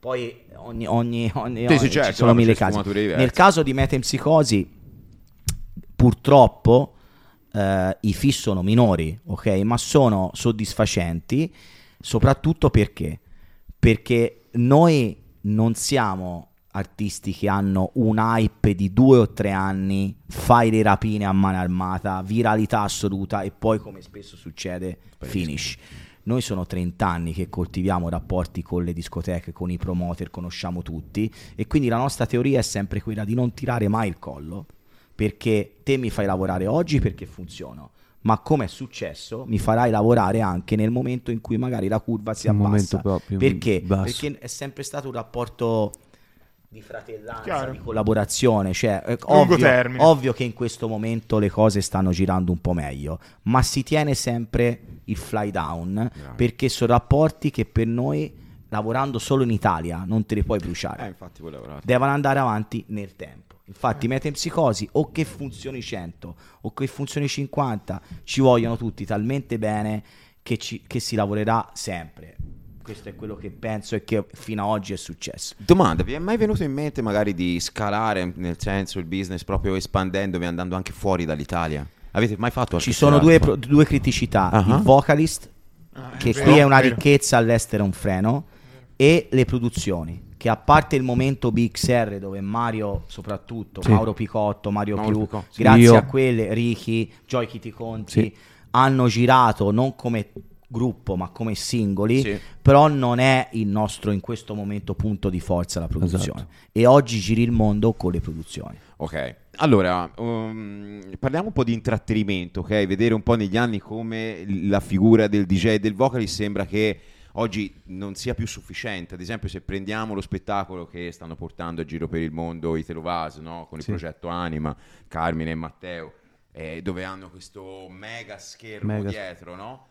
poi ogni, ogni, ogni, Sì, sì, certo, ci sono mille casi. Nel caso di metempsicosi, purtroppo eh, i fee sono minori, ok? Ma sono soddisfacenti, soprattutto perché? Perché noi non siamo artisti che hanno un hype di due o tre anni, fai le rapine a mano armata, viralità assoluta e poi come spesso succede finish. Noi sono 30 anni che coltiviamo rapporti con le discoteche, con i promoter, conosciamo tutti e quindi la nostra teoria è sempre quella di non tirare mai il collo, perché te mi fai lavorare oggi perché funziono. Ma come è successo, mi farai lavorare anche nel momento in cui magari la curva si abbassa. Perché? Perché è sempre stato un rapporto di fratellanza, Chiaro. di collaborazione. Cioè, eh, ovvio, ovvio che in questo momento le cose stanno girando un po' meglio, ma si tiene sempre il fly down perché sono rapporti che per noi, lavorando solo in Italia, non te li puoi bruciare Eh, infatti volevo lavorare. devono andare avanti nel tempo. Infatti, metempsicosi o che funzioni 100 o che funzioni 50, ci vogliono tutti talmente bene che, ci- che si lavorerà sempre. Questo è quello che penso e che fino ad oggi è successo. Domanda, vi è mai venuto in mente magari di scalare, nel senso il business proprio espandendovi, andando anche fuori dall'Italia? Avete mai fatto Ci sono due, pro- due criticità: Ah. il vocalist, che vero, qui è una vero. ricchezza, all'estero è un freno, e le produzioni. Che a parte il momento BXR dove Mario, soprattutto Sì. Mauro Picotto, Mario Mauro Più, Picotto, sì. grazie Io. a quelle, Ricky, Joy Kitty Conti, Sì. hanno girato non come gruppo ma come singoli, Sì. però non è il nostro in questo momento punto di forza la produzione. Esatto. E oggi giri il mondo con le produzioni. Ok, allora um, parliamo un po' di intrattenimento, ok? Vedere un po' negli anni come la figura del DJ e del vocalist sembra che oggi non sia più sufficiente. Ad esempio, se prendiamo lo spettacolo che stanno portando a giro per il mondo i Telovas, no? Con il Sì. progetto Anima, Carmine e Matteo, eh, dove hanno questo mega schermo Mega- dietro, no?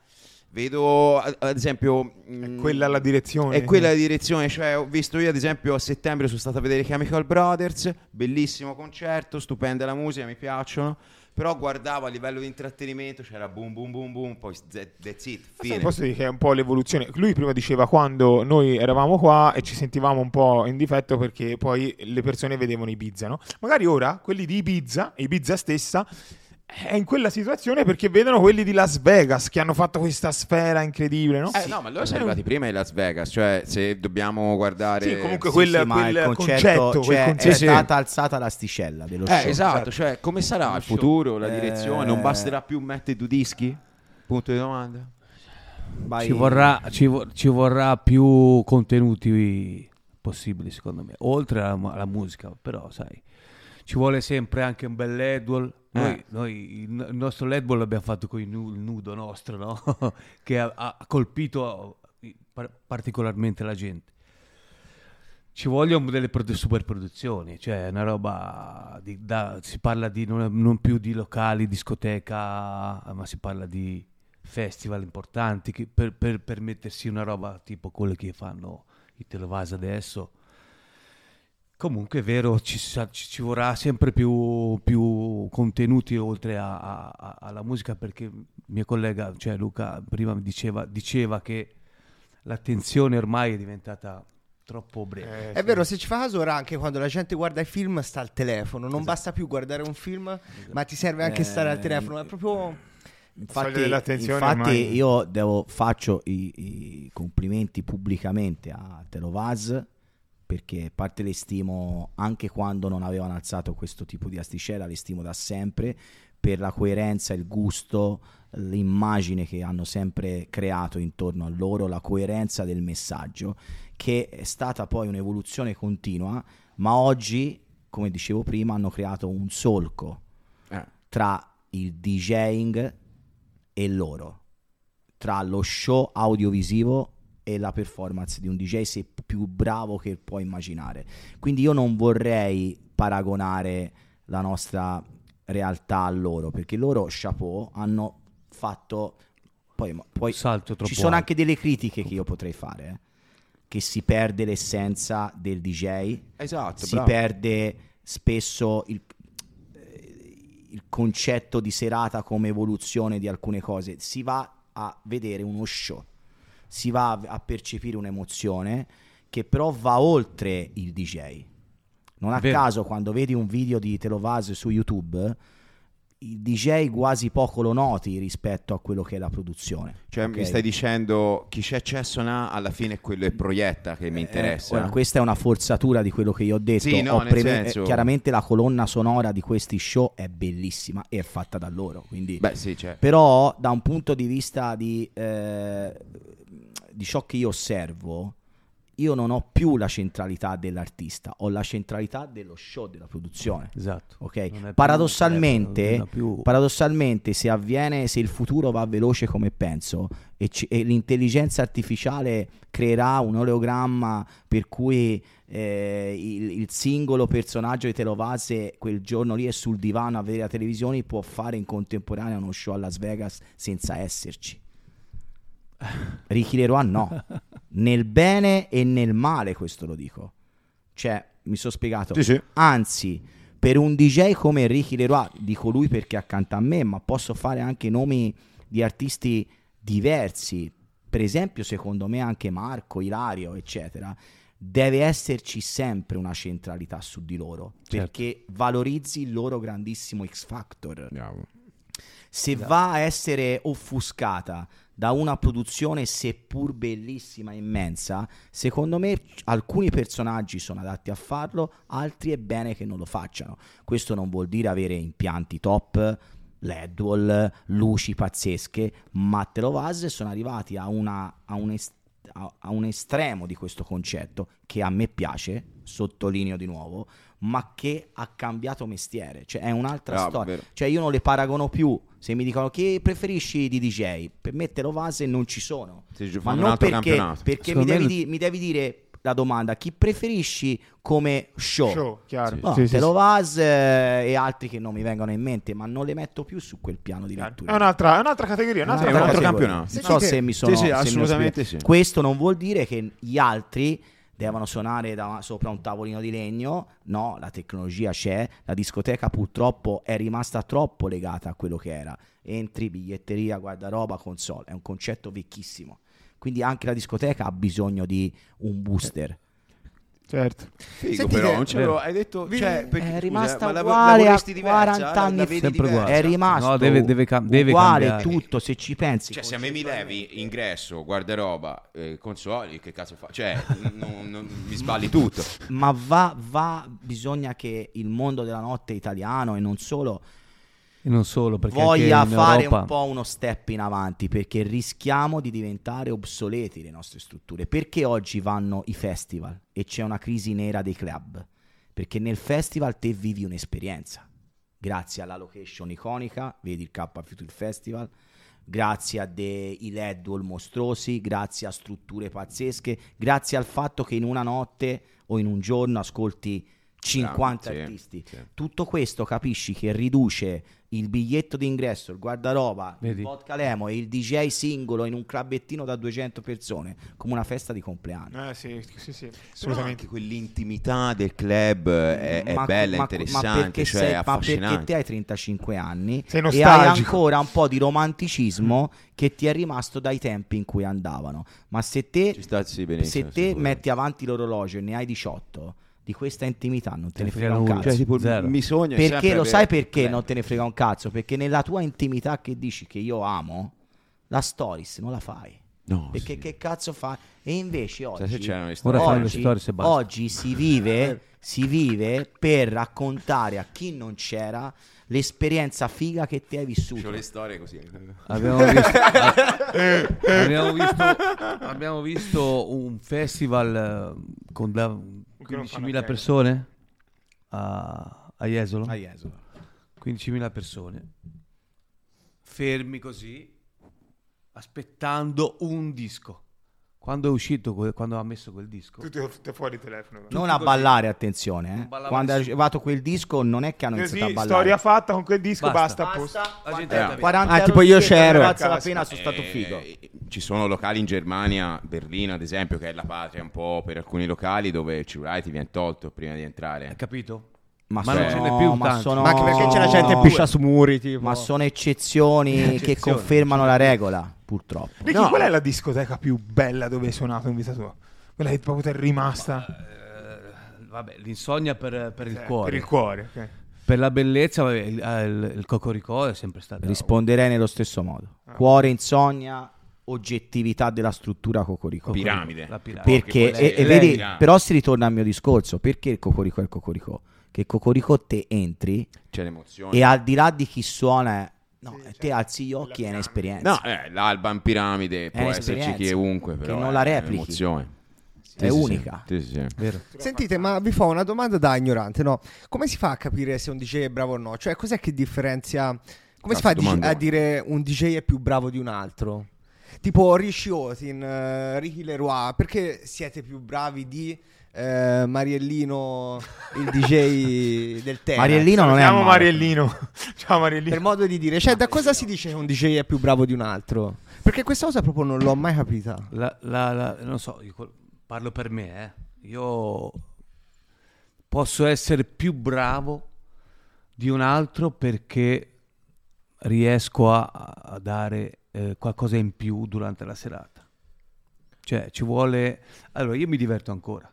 Vedo ad esempio mm, Quella la direzione. è quella la direzione, cioè ho visto io ad esempio a settembre sono stato a vedere Chemical Brothers, bellissimo concerto, stupenda la musica, mi piacciono, però guardavo a livello di intrattenimento, c'era boom boom boom boom, poi that's it, fine. Posso dire che è un po' l'evoluzione. Lui prima diceva quando noi eravamo qua e ci sentivamo un po' in difetto perché poi le persone vedevano Ibiza, no? Magari ora quelli di Ibiza, Ibiza stessa, è in quella situazione perché vedono quelli di Las Vegas che hanno fatto questa sfera incredibile, no? Eh, no, ma loro sono arrivati prima in Las Vegas, cioè se dobbiamo guardare... Sì, comunque Sì, quel, sì, ma quel il concetto, quel cioè, concetto. è Sì, sì. stata alzata l'asticella dello Eh, show. esatto, cioè come sarà il futuro, la Eh, direzione? Non basterà più mettere due dischi? Punto di domanda. Vai- Ci vorrà, ci, vo- ci vorrà più contenuti possibili, secondo me, oltre alla, alla musica, però sai, ci vuole sempre anche un bel Ledwall. Noi, Eh. noi il, il nostro Ledwall l'abbiamo fatto con il, nu- il nudo nostro, no? che ha, ha colpito par- particolarmente la gente. Ci vogliono delle produ- super produzioni, cioè una roba, di- da- si parla di non, non più di locali, discoteca, ma si parla di festival importanti per, per permettersi una roba tipo quelle che fanno i Televas adesso. Comunque è vero, ci, ci- ci vorrà sempre più, più contenuti oltre a- a- a- alla musica perché mio collega, cioè Luca, prima mi diceva, diceva che l'attenzione ormai è diventata troppo breve. Eh, È sì. vero, se ci fa caso ora anche quando la gente guarda i film sta al telefono, non basta più guardare un film, ma ti serve anche Eh, stare al telefono, è proprio Infatti, dell'attenzione infatti ormai- io devo, faccio i, i complimenti pubblicamente a Telovaz perché a parte le stimo anche quando non avevano alzato questo tipo di asticella, le stimo da sempre per la coerenza, il gusto, l'immagine che hanno sempre creato intorno a loro, la coerenza del messaggio, che è stata poi un'evoluzione continua, ma oggi, come dicevo prima, hanno creato un solco Eh. tra il DJing e loro, tra lo show audiovisivo e la performance di un DJ, se più bravo che puoi immaginare. Quindi io non vorrei paragonare la nostra realtà a loro, perché loro, chapeau, hanno fatto... Poi, poi salto troppo ci sono alto. anche delle critiche che io potrei fare, eh, che si perde l'essenza del DJ, Esatto, si bravo. perde spesso il, eh, il concetto di serata come evoluzione di alcune cose, si va a vedere uno show, si va a- percepire un'emozione che però va oltre il DJ. Non a Vero. caso quando vedi un video di Telovaz su YouTube, i DJ quasi poco lo noti rispetto a quello che è la produzione. Cioè mi ok? stai dicendo chi c'è Cessona alla fine è quello che proietta che mi interessa. Eh, ora, questa è una forzatura di quello che io ho detto. Sì, no, Ho nel preme- senso- eh, Chiaramente la colonna sonora di questi show è bellissima e è fatta da loro. Quindi... Beh sì, cioè. Però da un punto di vista di, eh, di ciò che io osservo, io non ho più la centralità dell'artista, ho la centralità dello show, della produzione. Esatto. Ok? Non è più Paradossalmente, è più- paradossalmente, se avviene, se il futuro va veloce come penso e, ci- e l'intelligenza artificiale creerà un oleogramma per cui eh, il, il singolo personaggio di Telovase quel giorno lì è sul divano a vedere la televisione, può fare in contemporanea uno show a Las Vegas senza esserci. Ricky Leroy no, nel bene e nel male questo lo dico. Cioè, mi sono spiegato. Sì, sì. Anzi, per un DJ come Ricky Leroy, dico lui perché è accanto a me, ma posso fare anche nomi di artisti diversi. Per esempio, secondo me anche Marco, Ilario, eccetera. Deve esserci sempre una centralità su di loro Certo. perché valorizzi il loro grandissimo X Factor Bravo. se va a essere offuscata da una produzione seppur bellissima e immensa, secondo me alcuni personaggi sono adatti a farlo, altri è bene che non lo facciano. Questo non vuol dire avere impianti top, LED luci pazzesche, ma Telovaz sono arrivati a, una- a un est- a- a un estremo di questo concetto che a me piace, sottolineo di nuovo, ma che ha cambiato mestiere, cioè è un'altra Bravo, storia. vero. Cioè io non le paragono più. Se mi dicono che preferisci di DJ, per me Telovase non ci sono. Ma fanno un non altro perché, campionato. perché mi devi, di- mi devi dire la domanda, chi preferisci come show? Show, chiaro. No, Sì, sì, sì. Telovaz eh, e altri che non mi vengono in mente, ma non le metto più su quel piano di lettura. È un'altra, è un'altra categoria. Un'altra Sì, è un altro campionato. Non so se mi sono Sì, sì, assolutamente sì. Questo non vuol dire che gli altri devono suonare da- sopra un tavolino di legno. No, la tecnologia c'è. La discoteca purtroppo è rimasta troppo legata a quello che era. Entri, biglietteria, guardaroba, console. È un concetto vecchissimo. Quindi anche la discoteca ha bisogno di un booster. Certo. Figo Sentite, però, non ce vero. l'ho- hai detto, Vi- cioè, perché, è scusa, rimasta ma lav- uguale a lavoristi diversa? 40 La- anni la fa. diversa? È rimasto No, deve- deve cam- deve uguale cambiare. tutto. Se ci pensi, Cioè, se a me mi levi ingresso, guardaroba, eh, consoli, che cazzo fa? Cioè, non- non- mi sballi tutto. ma va, va, bisogna che il mondo della notte italiano e non solo E non solo, perché voglia anche in fare Europa, un po' uno step in avanti perché rischiamo di diventare obsoleti le nostre strutture. Perché oggi vanno i festival e c'è una crisi nera dei club? Perché nel festival te vivi un'esperienza. Grazie alla location iconica, vedi il K Future Festival, grazie a dei LED wall mostruosi, grazie a strutture pazzesche, grazie al fatto che in una notte o in un giorno ascolti 50 Bravo, sì, artisti. sì. Tutto questo capisci che riduce il biglietto d'ingresso, il guardaroba, Vedi? il vodka lemo e il DJ singolo in un clubettino da 200 persone come una festa di compleanno. Eh, sì, sì, sì, Assolutamente. quell'intimità del club è, è Ma- bella, ma- interessante, ma perché, cioè sei- ma affascinante. perché te hai 35 anni Sei e hai ancora un po' di romanticismo che ti è rimasto dai tempi in cui andavano. Ma se te, sì, se te metti avanti l'orologio e ne hai 18, di questa intimità non te ne frega frega un cazzo. Cioè, tipo, Zero. mi sogno Perché sempre lo sai perché Beh, non te ne frega un cazzo? Perché nella tua intimità che dici che io amo, la stories non la fai. No, Perché sì. che cazzo fai? E invece se oggi, le oggi, e oggi si vive, si vive per raccontare a chi non c'era l'esperienza figa che ti hai vissuto. C'ho le storie così. Abbiamo visto, abbiamo, visto, abbiamo visto un festival eh, con fanno 15.000 pieno. persone a, a Jesolo. Ah, Jesolo. 15.000 persone fermi così aspettando un disco. Quando è uscito, quando ha messo quel disco, Tutti tutti fuori il telefono. Non a così. ballare, attenzione. eh. Quando è arrivato quel disco, non è che hanno iniziato Così, a ballare. storia fatta con quel disco, Basta. basta. a posto. la gente Eh, è andata via. 40 Ah, tipo io c'ero. Valsa la Cazzo. pena, sono stato figo. eh, Ci sono locali in Germania, Berlino ad esempio, che è la patria un po' per alcuni locali dove il cellulare ti viene tolto prima di Hai entrare. capito? Ma, Ma sono, non ce n'è più ma sono- Ma anche perché c'è la gente no, piscia su muri, tipo. Ma sono eccezioni che confermano la regola, purtroppo. Ricky, No. qual è la discoteca più bella dove hai suonato in vita tua? Quella che proprio ti è rimasta Eh, vabbè, l'insonnia per, per il eh, cuore. per il cuore. ok. Per la bellezza, vabbè, il, eh, il, il Cocoricò è sempre stato. Risponderei nello stesso modo. Ah. Cuore, insonnia, oggettività della struttura Cocorico. Piramide. La piramide. Perché, lei- e- e lei- vedi, piramide. però si ritorna al mio discorso, perché il Cocorico è il Cocorico? Che Cocorico te entri C'è l'emozione. e al di là di chi suona, no, Sì, te certo. alzi gli occhi e è un'esperienza. No, eh, l'alba in piramide può esserci chiunque, che però non è la replichi. un'emozione. è unica. Sì, sì, sì. Vero. Sentite, ma vi fa una domanda da ignorante, no? Come si fa a capire se un DJ è bravo o no? Cioè, cos'è che differenzia... Come si fa a, Cazzo, dic- a dire un DJ è più bravo di un altro? Tipo Rishi Otin, eh, Ricky Leroy, perché siete più bravi di eh, Mariellino, il DJ del Tera? Mariellino non è Chiamo male. Mariellino. Ciao Mariellino. Per modo di dire, cioè, da cosa si dice che un DJ è più bravo di un altro? Perché questa cosa proprio non l'ho mai capita. La, la- la- non so, parlo per me, eh. Io posso essere più bravo di un altro perché riesco a, a dare eh, qualcosa in più durante la serata. Cioè, ci vuole... Allora, io mi diverto ancora.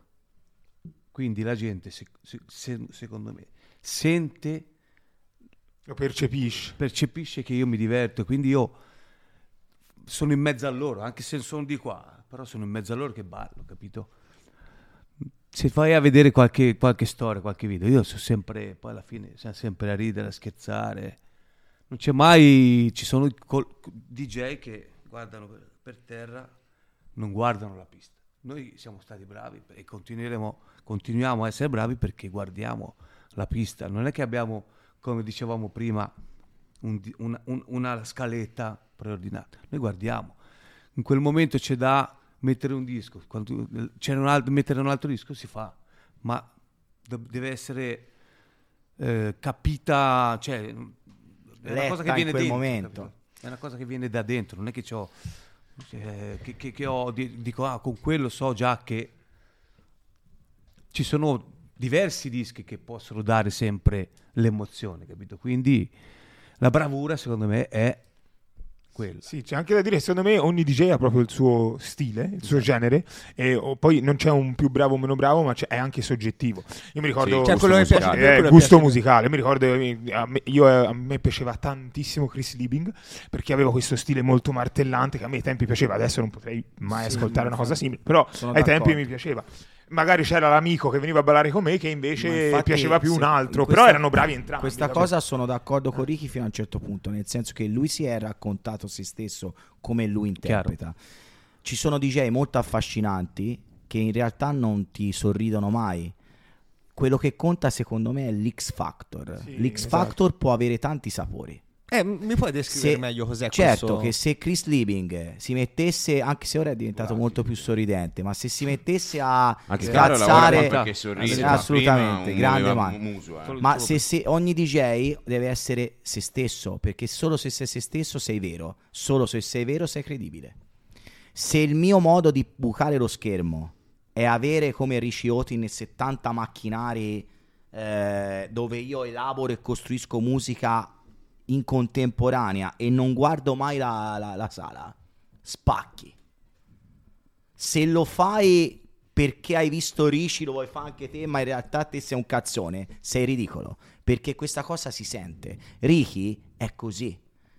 Quindi la gente, se- se- se- secondo me, sente Lo percepisci. percepisce che io mi diverto, quindi io sono in mezzo a loro, anche se sono di qua, però sono in mezzo a loro che ballo, capito? Se vai a vedere qualche, qualche storia, qualche video, io sono sempre, poi alla fine siamo sempre a ridere, a scherzare. Non c'è mai, ci sono col- DJ che guardano per terra, non guardano la pista. Noi siamo stati bravi e continueremo, continuiamo a essere bravi perché guardiamo la pista. Non è che abbiamo, come dicevamo prima, un una, un- una scaletta preordinata. Noi guardiamo. In quel momento c'è da mettere un disco. Quando c'è un altro, mettere un altro disco si fa, ma de- deve essere eh, capita, cioè è una cosa che viene dentro, momento. È una cosa che viene da dentro, non è che eh, che, che- che ho, di- dico, ah, con quello so già che ci sono diversi dischi che possono dare sempre l'emozione, capito? Quindi la bravura, secondo me, è quella. Sì, c'è anche da dire, secondo me ogni DJ ha proprio il suo stile, il suo genere, e oh, poi non c'è un più bravo o meno bravo, ma è anche soggettivo. Io mi ricordo... Sì, Cioè, quello che piace Eh, gusto musicale. Mi ricordo eh, a me, io, eh, a me piaceva tantissimo Chris Liebing perché aveva questo stile molto martellante che a me ai tempi piaceva. Adesso non potrei mai Sì, ascoltare una cosa simile, però ai tempi d'accordo. mi piaceva. Magari c'era l'amico che veniva a ballare con me che invece infatti, piaceva più un altro, questa- però erano bravi entrambi. Questa vabbè. cosa sono d'accordo con Ricky fino a un certo punto, nel senso che lui si è raccontato se stesso come lui interpreta. Ci sono DJ molto affascinanti che in realtà non ti sorridono mai. Quello che conta secondo me è l'X Factor. Sì, L'X esatto. Factor può avere tanti sapori. Eh, mi puoi descrivere Se- meglio cos'è certo questo? che se Chris Liebing si mettesse, anche se ora è diventato molto più sorridente, ma se si mettesse a Anche scazzare, perché sorride. Assolutamente, grande mano. muso, eh. Ma se, se- ogni DJ deve essere se stesso, perché solo se sei se stesso sei vero, solo se sei vero sei credibile. Se il mio modo di bucare lo schermo è avere come Rishi Otin 70 macchinari eh, dove io elaboro e costruisco musica in contemporanea e non guardo mai la, la- la sala, spacchi. Se lo fai perché hai visto Rishi, lo vuoi fare anche te, ma in realtà te sei un cazzone, sei ridicolo. Perché questa cosa si sente. Ricky è così.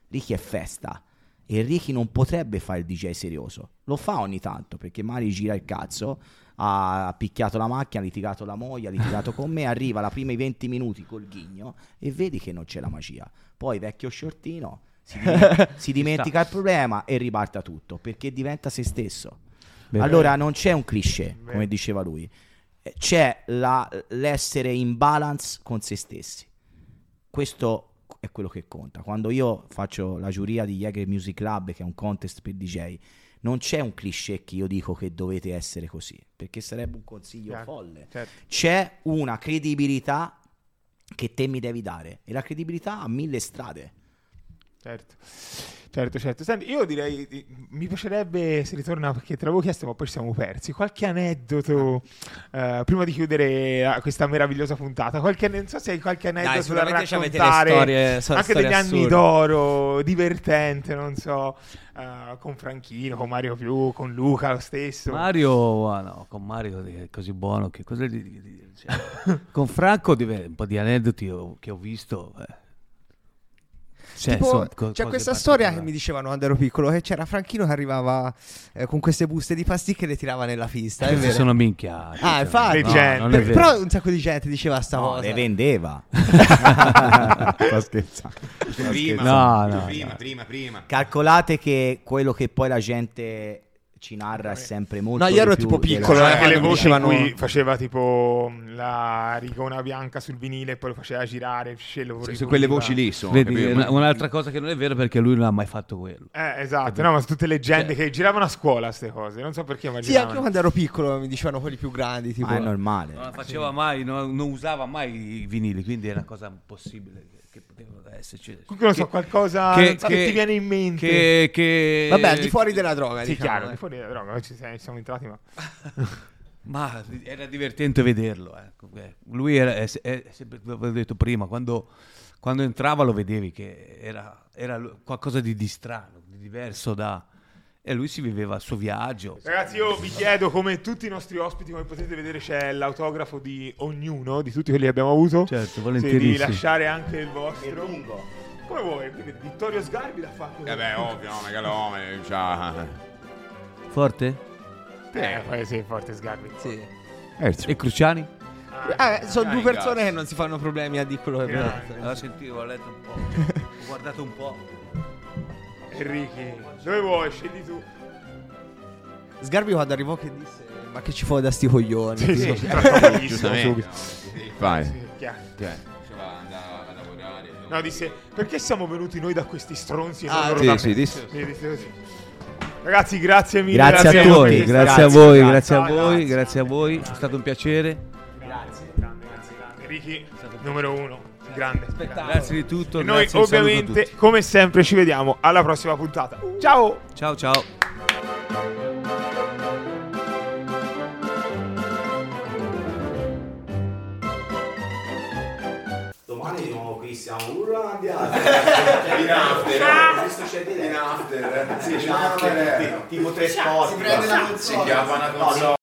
Ricky è festa. E Ricky non potrebbe fare il DJ serioso. Lo fa ogni tanto perché Mari gira il cazzo. Ha picchiato la macchina, ha litigato la moglie, ha litigato con me. Arriva la prima i 20 minuti col ghigno e vedi che non c'è la magia. Poi vecchio shortino si, dimen- si dimentica il problema e ribalta tutto perché diventa se stesso. Allora non c'è un cliché, come diceva lui, Eh, c'è la- l'essere in balance con se stessi. Questo è quello che conta. Quando io faccio la giuria di Jäger Music Club, che è un contest per DJ, non c'è un cliché che io dico che dovete essere così, perché sarebbe un consiglio Chiaro, folle. certo. C'è una credibilità che te mi devi dare e la credibilità ha mille strade. Certo, certo, certo. Senti, io direi, mi piacerebbe, se ritorna, perché te l'avevo chiesto ma poi ci siamo persi, qualche aneddoto, eh, prima di chiudere eh, questa meravigliosa puntata, qualche, non so se hai qualche aneddoto da avete le raccontare, storie- so- anche degli anni assurde. d'oro, divertente, non so, eh, con Franchino, con Mario Più, con Luca lo stesso. Mario, ah, no, con Mario è così buono che cosa gli dire? Cioè, con Franco un po' di aneddoti che ho visto. eh. Cioè, Tipo, co- c'è questa storia che mi dicevano quando ero piccolo che c'era Franchino che arrivava eh, con queste buste di pasticche e le tirava nella pista. È Queste vero? sono minchiate. Ah, cioè, infatti. no, è Per- vero. però un sacco di gente diceva sta No, cosa. le vendeva. Sto scherzando. Prima, No, no, prima, no. prima, prima. Calcolate che quello che poi la gente ci narra sempre molto No, io ero tipo della- piccolo, C'erano eh, anche le voci in dicevano- cui faceva tipo la rigona bianca sul vinile e poi lo faceva girare, il scello Su, quelle voci lì sono. Vedi, una- un'altra cosa che non è vero perché lui non ha mai fatto quello. Eh, esatto, no, ma sono tutte leggende che giravano a scuola queste cose, non so perché, ma Sì, anche quando ero piccolo mi dicevano quelli più grandi. Tipo, Ma è normale. Non faceva mai, non, non usava mai i vinili, quindi è una cosa impossibile che, poteva esserci. Comunque non so, qualcosa che- che, che- ti viene in mente. Che, che- Vabbè, al di fuori della droga. Sì, diciamo, chiaro, eh. di fuori dalla droga, ci siamo- ci siamo entrati, ma... Ma era divertente vederlo. Eh, Lui era, è, è sempre, come ho detto prima, quando, quando entrava lo vedevi che era, era qualcosa di, di strano, di diverso da... E lui si viveva il suo viaggio. Ragazzi, io vi chiedo, come tutti i nostri ospiti, come potete vedere c'è l'autografo di ognuno, di tutti quelli che abbiamo avuto. Certo, Sì, di lasciare anche il vostro. Come vuoi? Quindi Vittorio Sgarbi l'ha fatto. Eh beh, ovvio, no, megalomane. Cioè... Forte? Eh, poi sì, forte Sgarbi. Sì. E Cruciani? Ah, eh, sono due persone cazzo. che non si fanno problemi a dire quello che pensano. L'ho sentito, ho letto un po'. ho guardato un po'. Enrichi, dove vuoi? Scegli tu. Sgarbi quando arrivò che disse ma che ci fai da sti coglioni Sì, sì, sì, Giustamente. subito. Vai. Sì, chiaro. Cioè, andava a lavorare. No, disse, perché siamo venuti noi da questi stronzi? Ah, non Sì, sì, me?" disse. Mi disse così. Ragazzi, grazie mille. Grazie a della tutti, presenza. grazie a voi, grazie a voi, grazie. grazie a voi. È stato un piacere. Grazie, grande, grazie, grande. Ricky, numero uno, grande. Grazie di tutto. E noi ovviamente, tutti. come sempre, ci vediamo alla prossima puntata. Ciao! Ciao ciao. Domani di nuovo qui siamo urlandiati. In after. Questo c'è di In after. Sì, Tipo tre sport. Si chiama una console.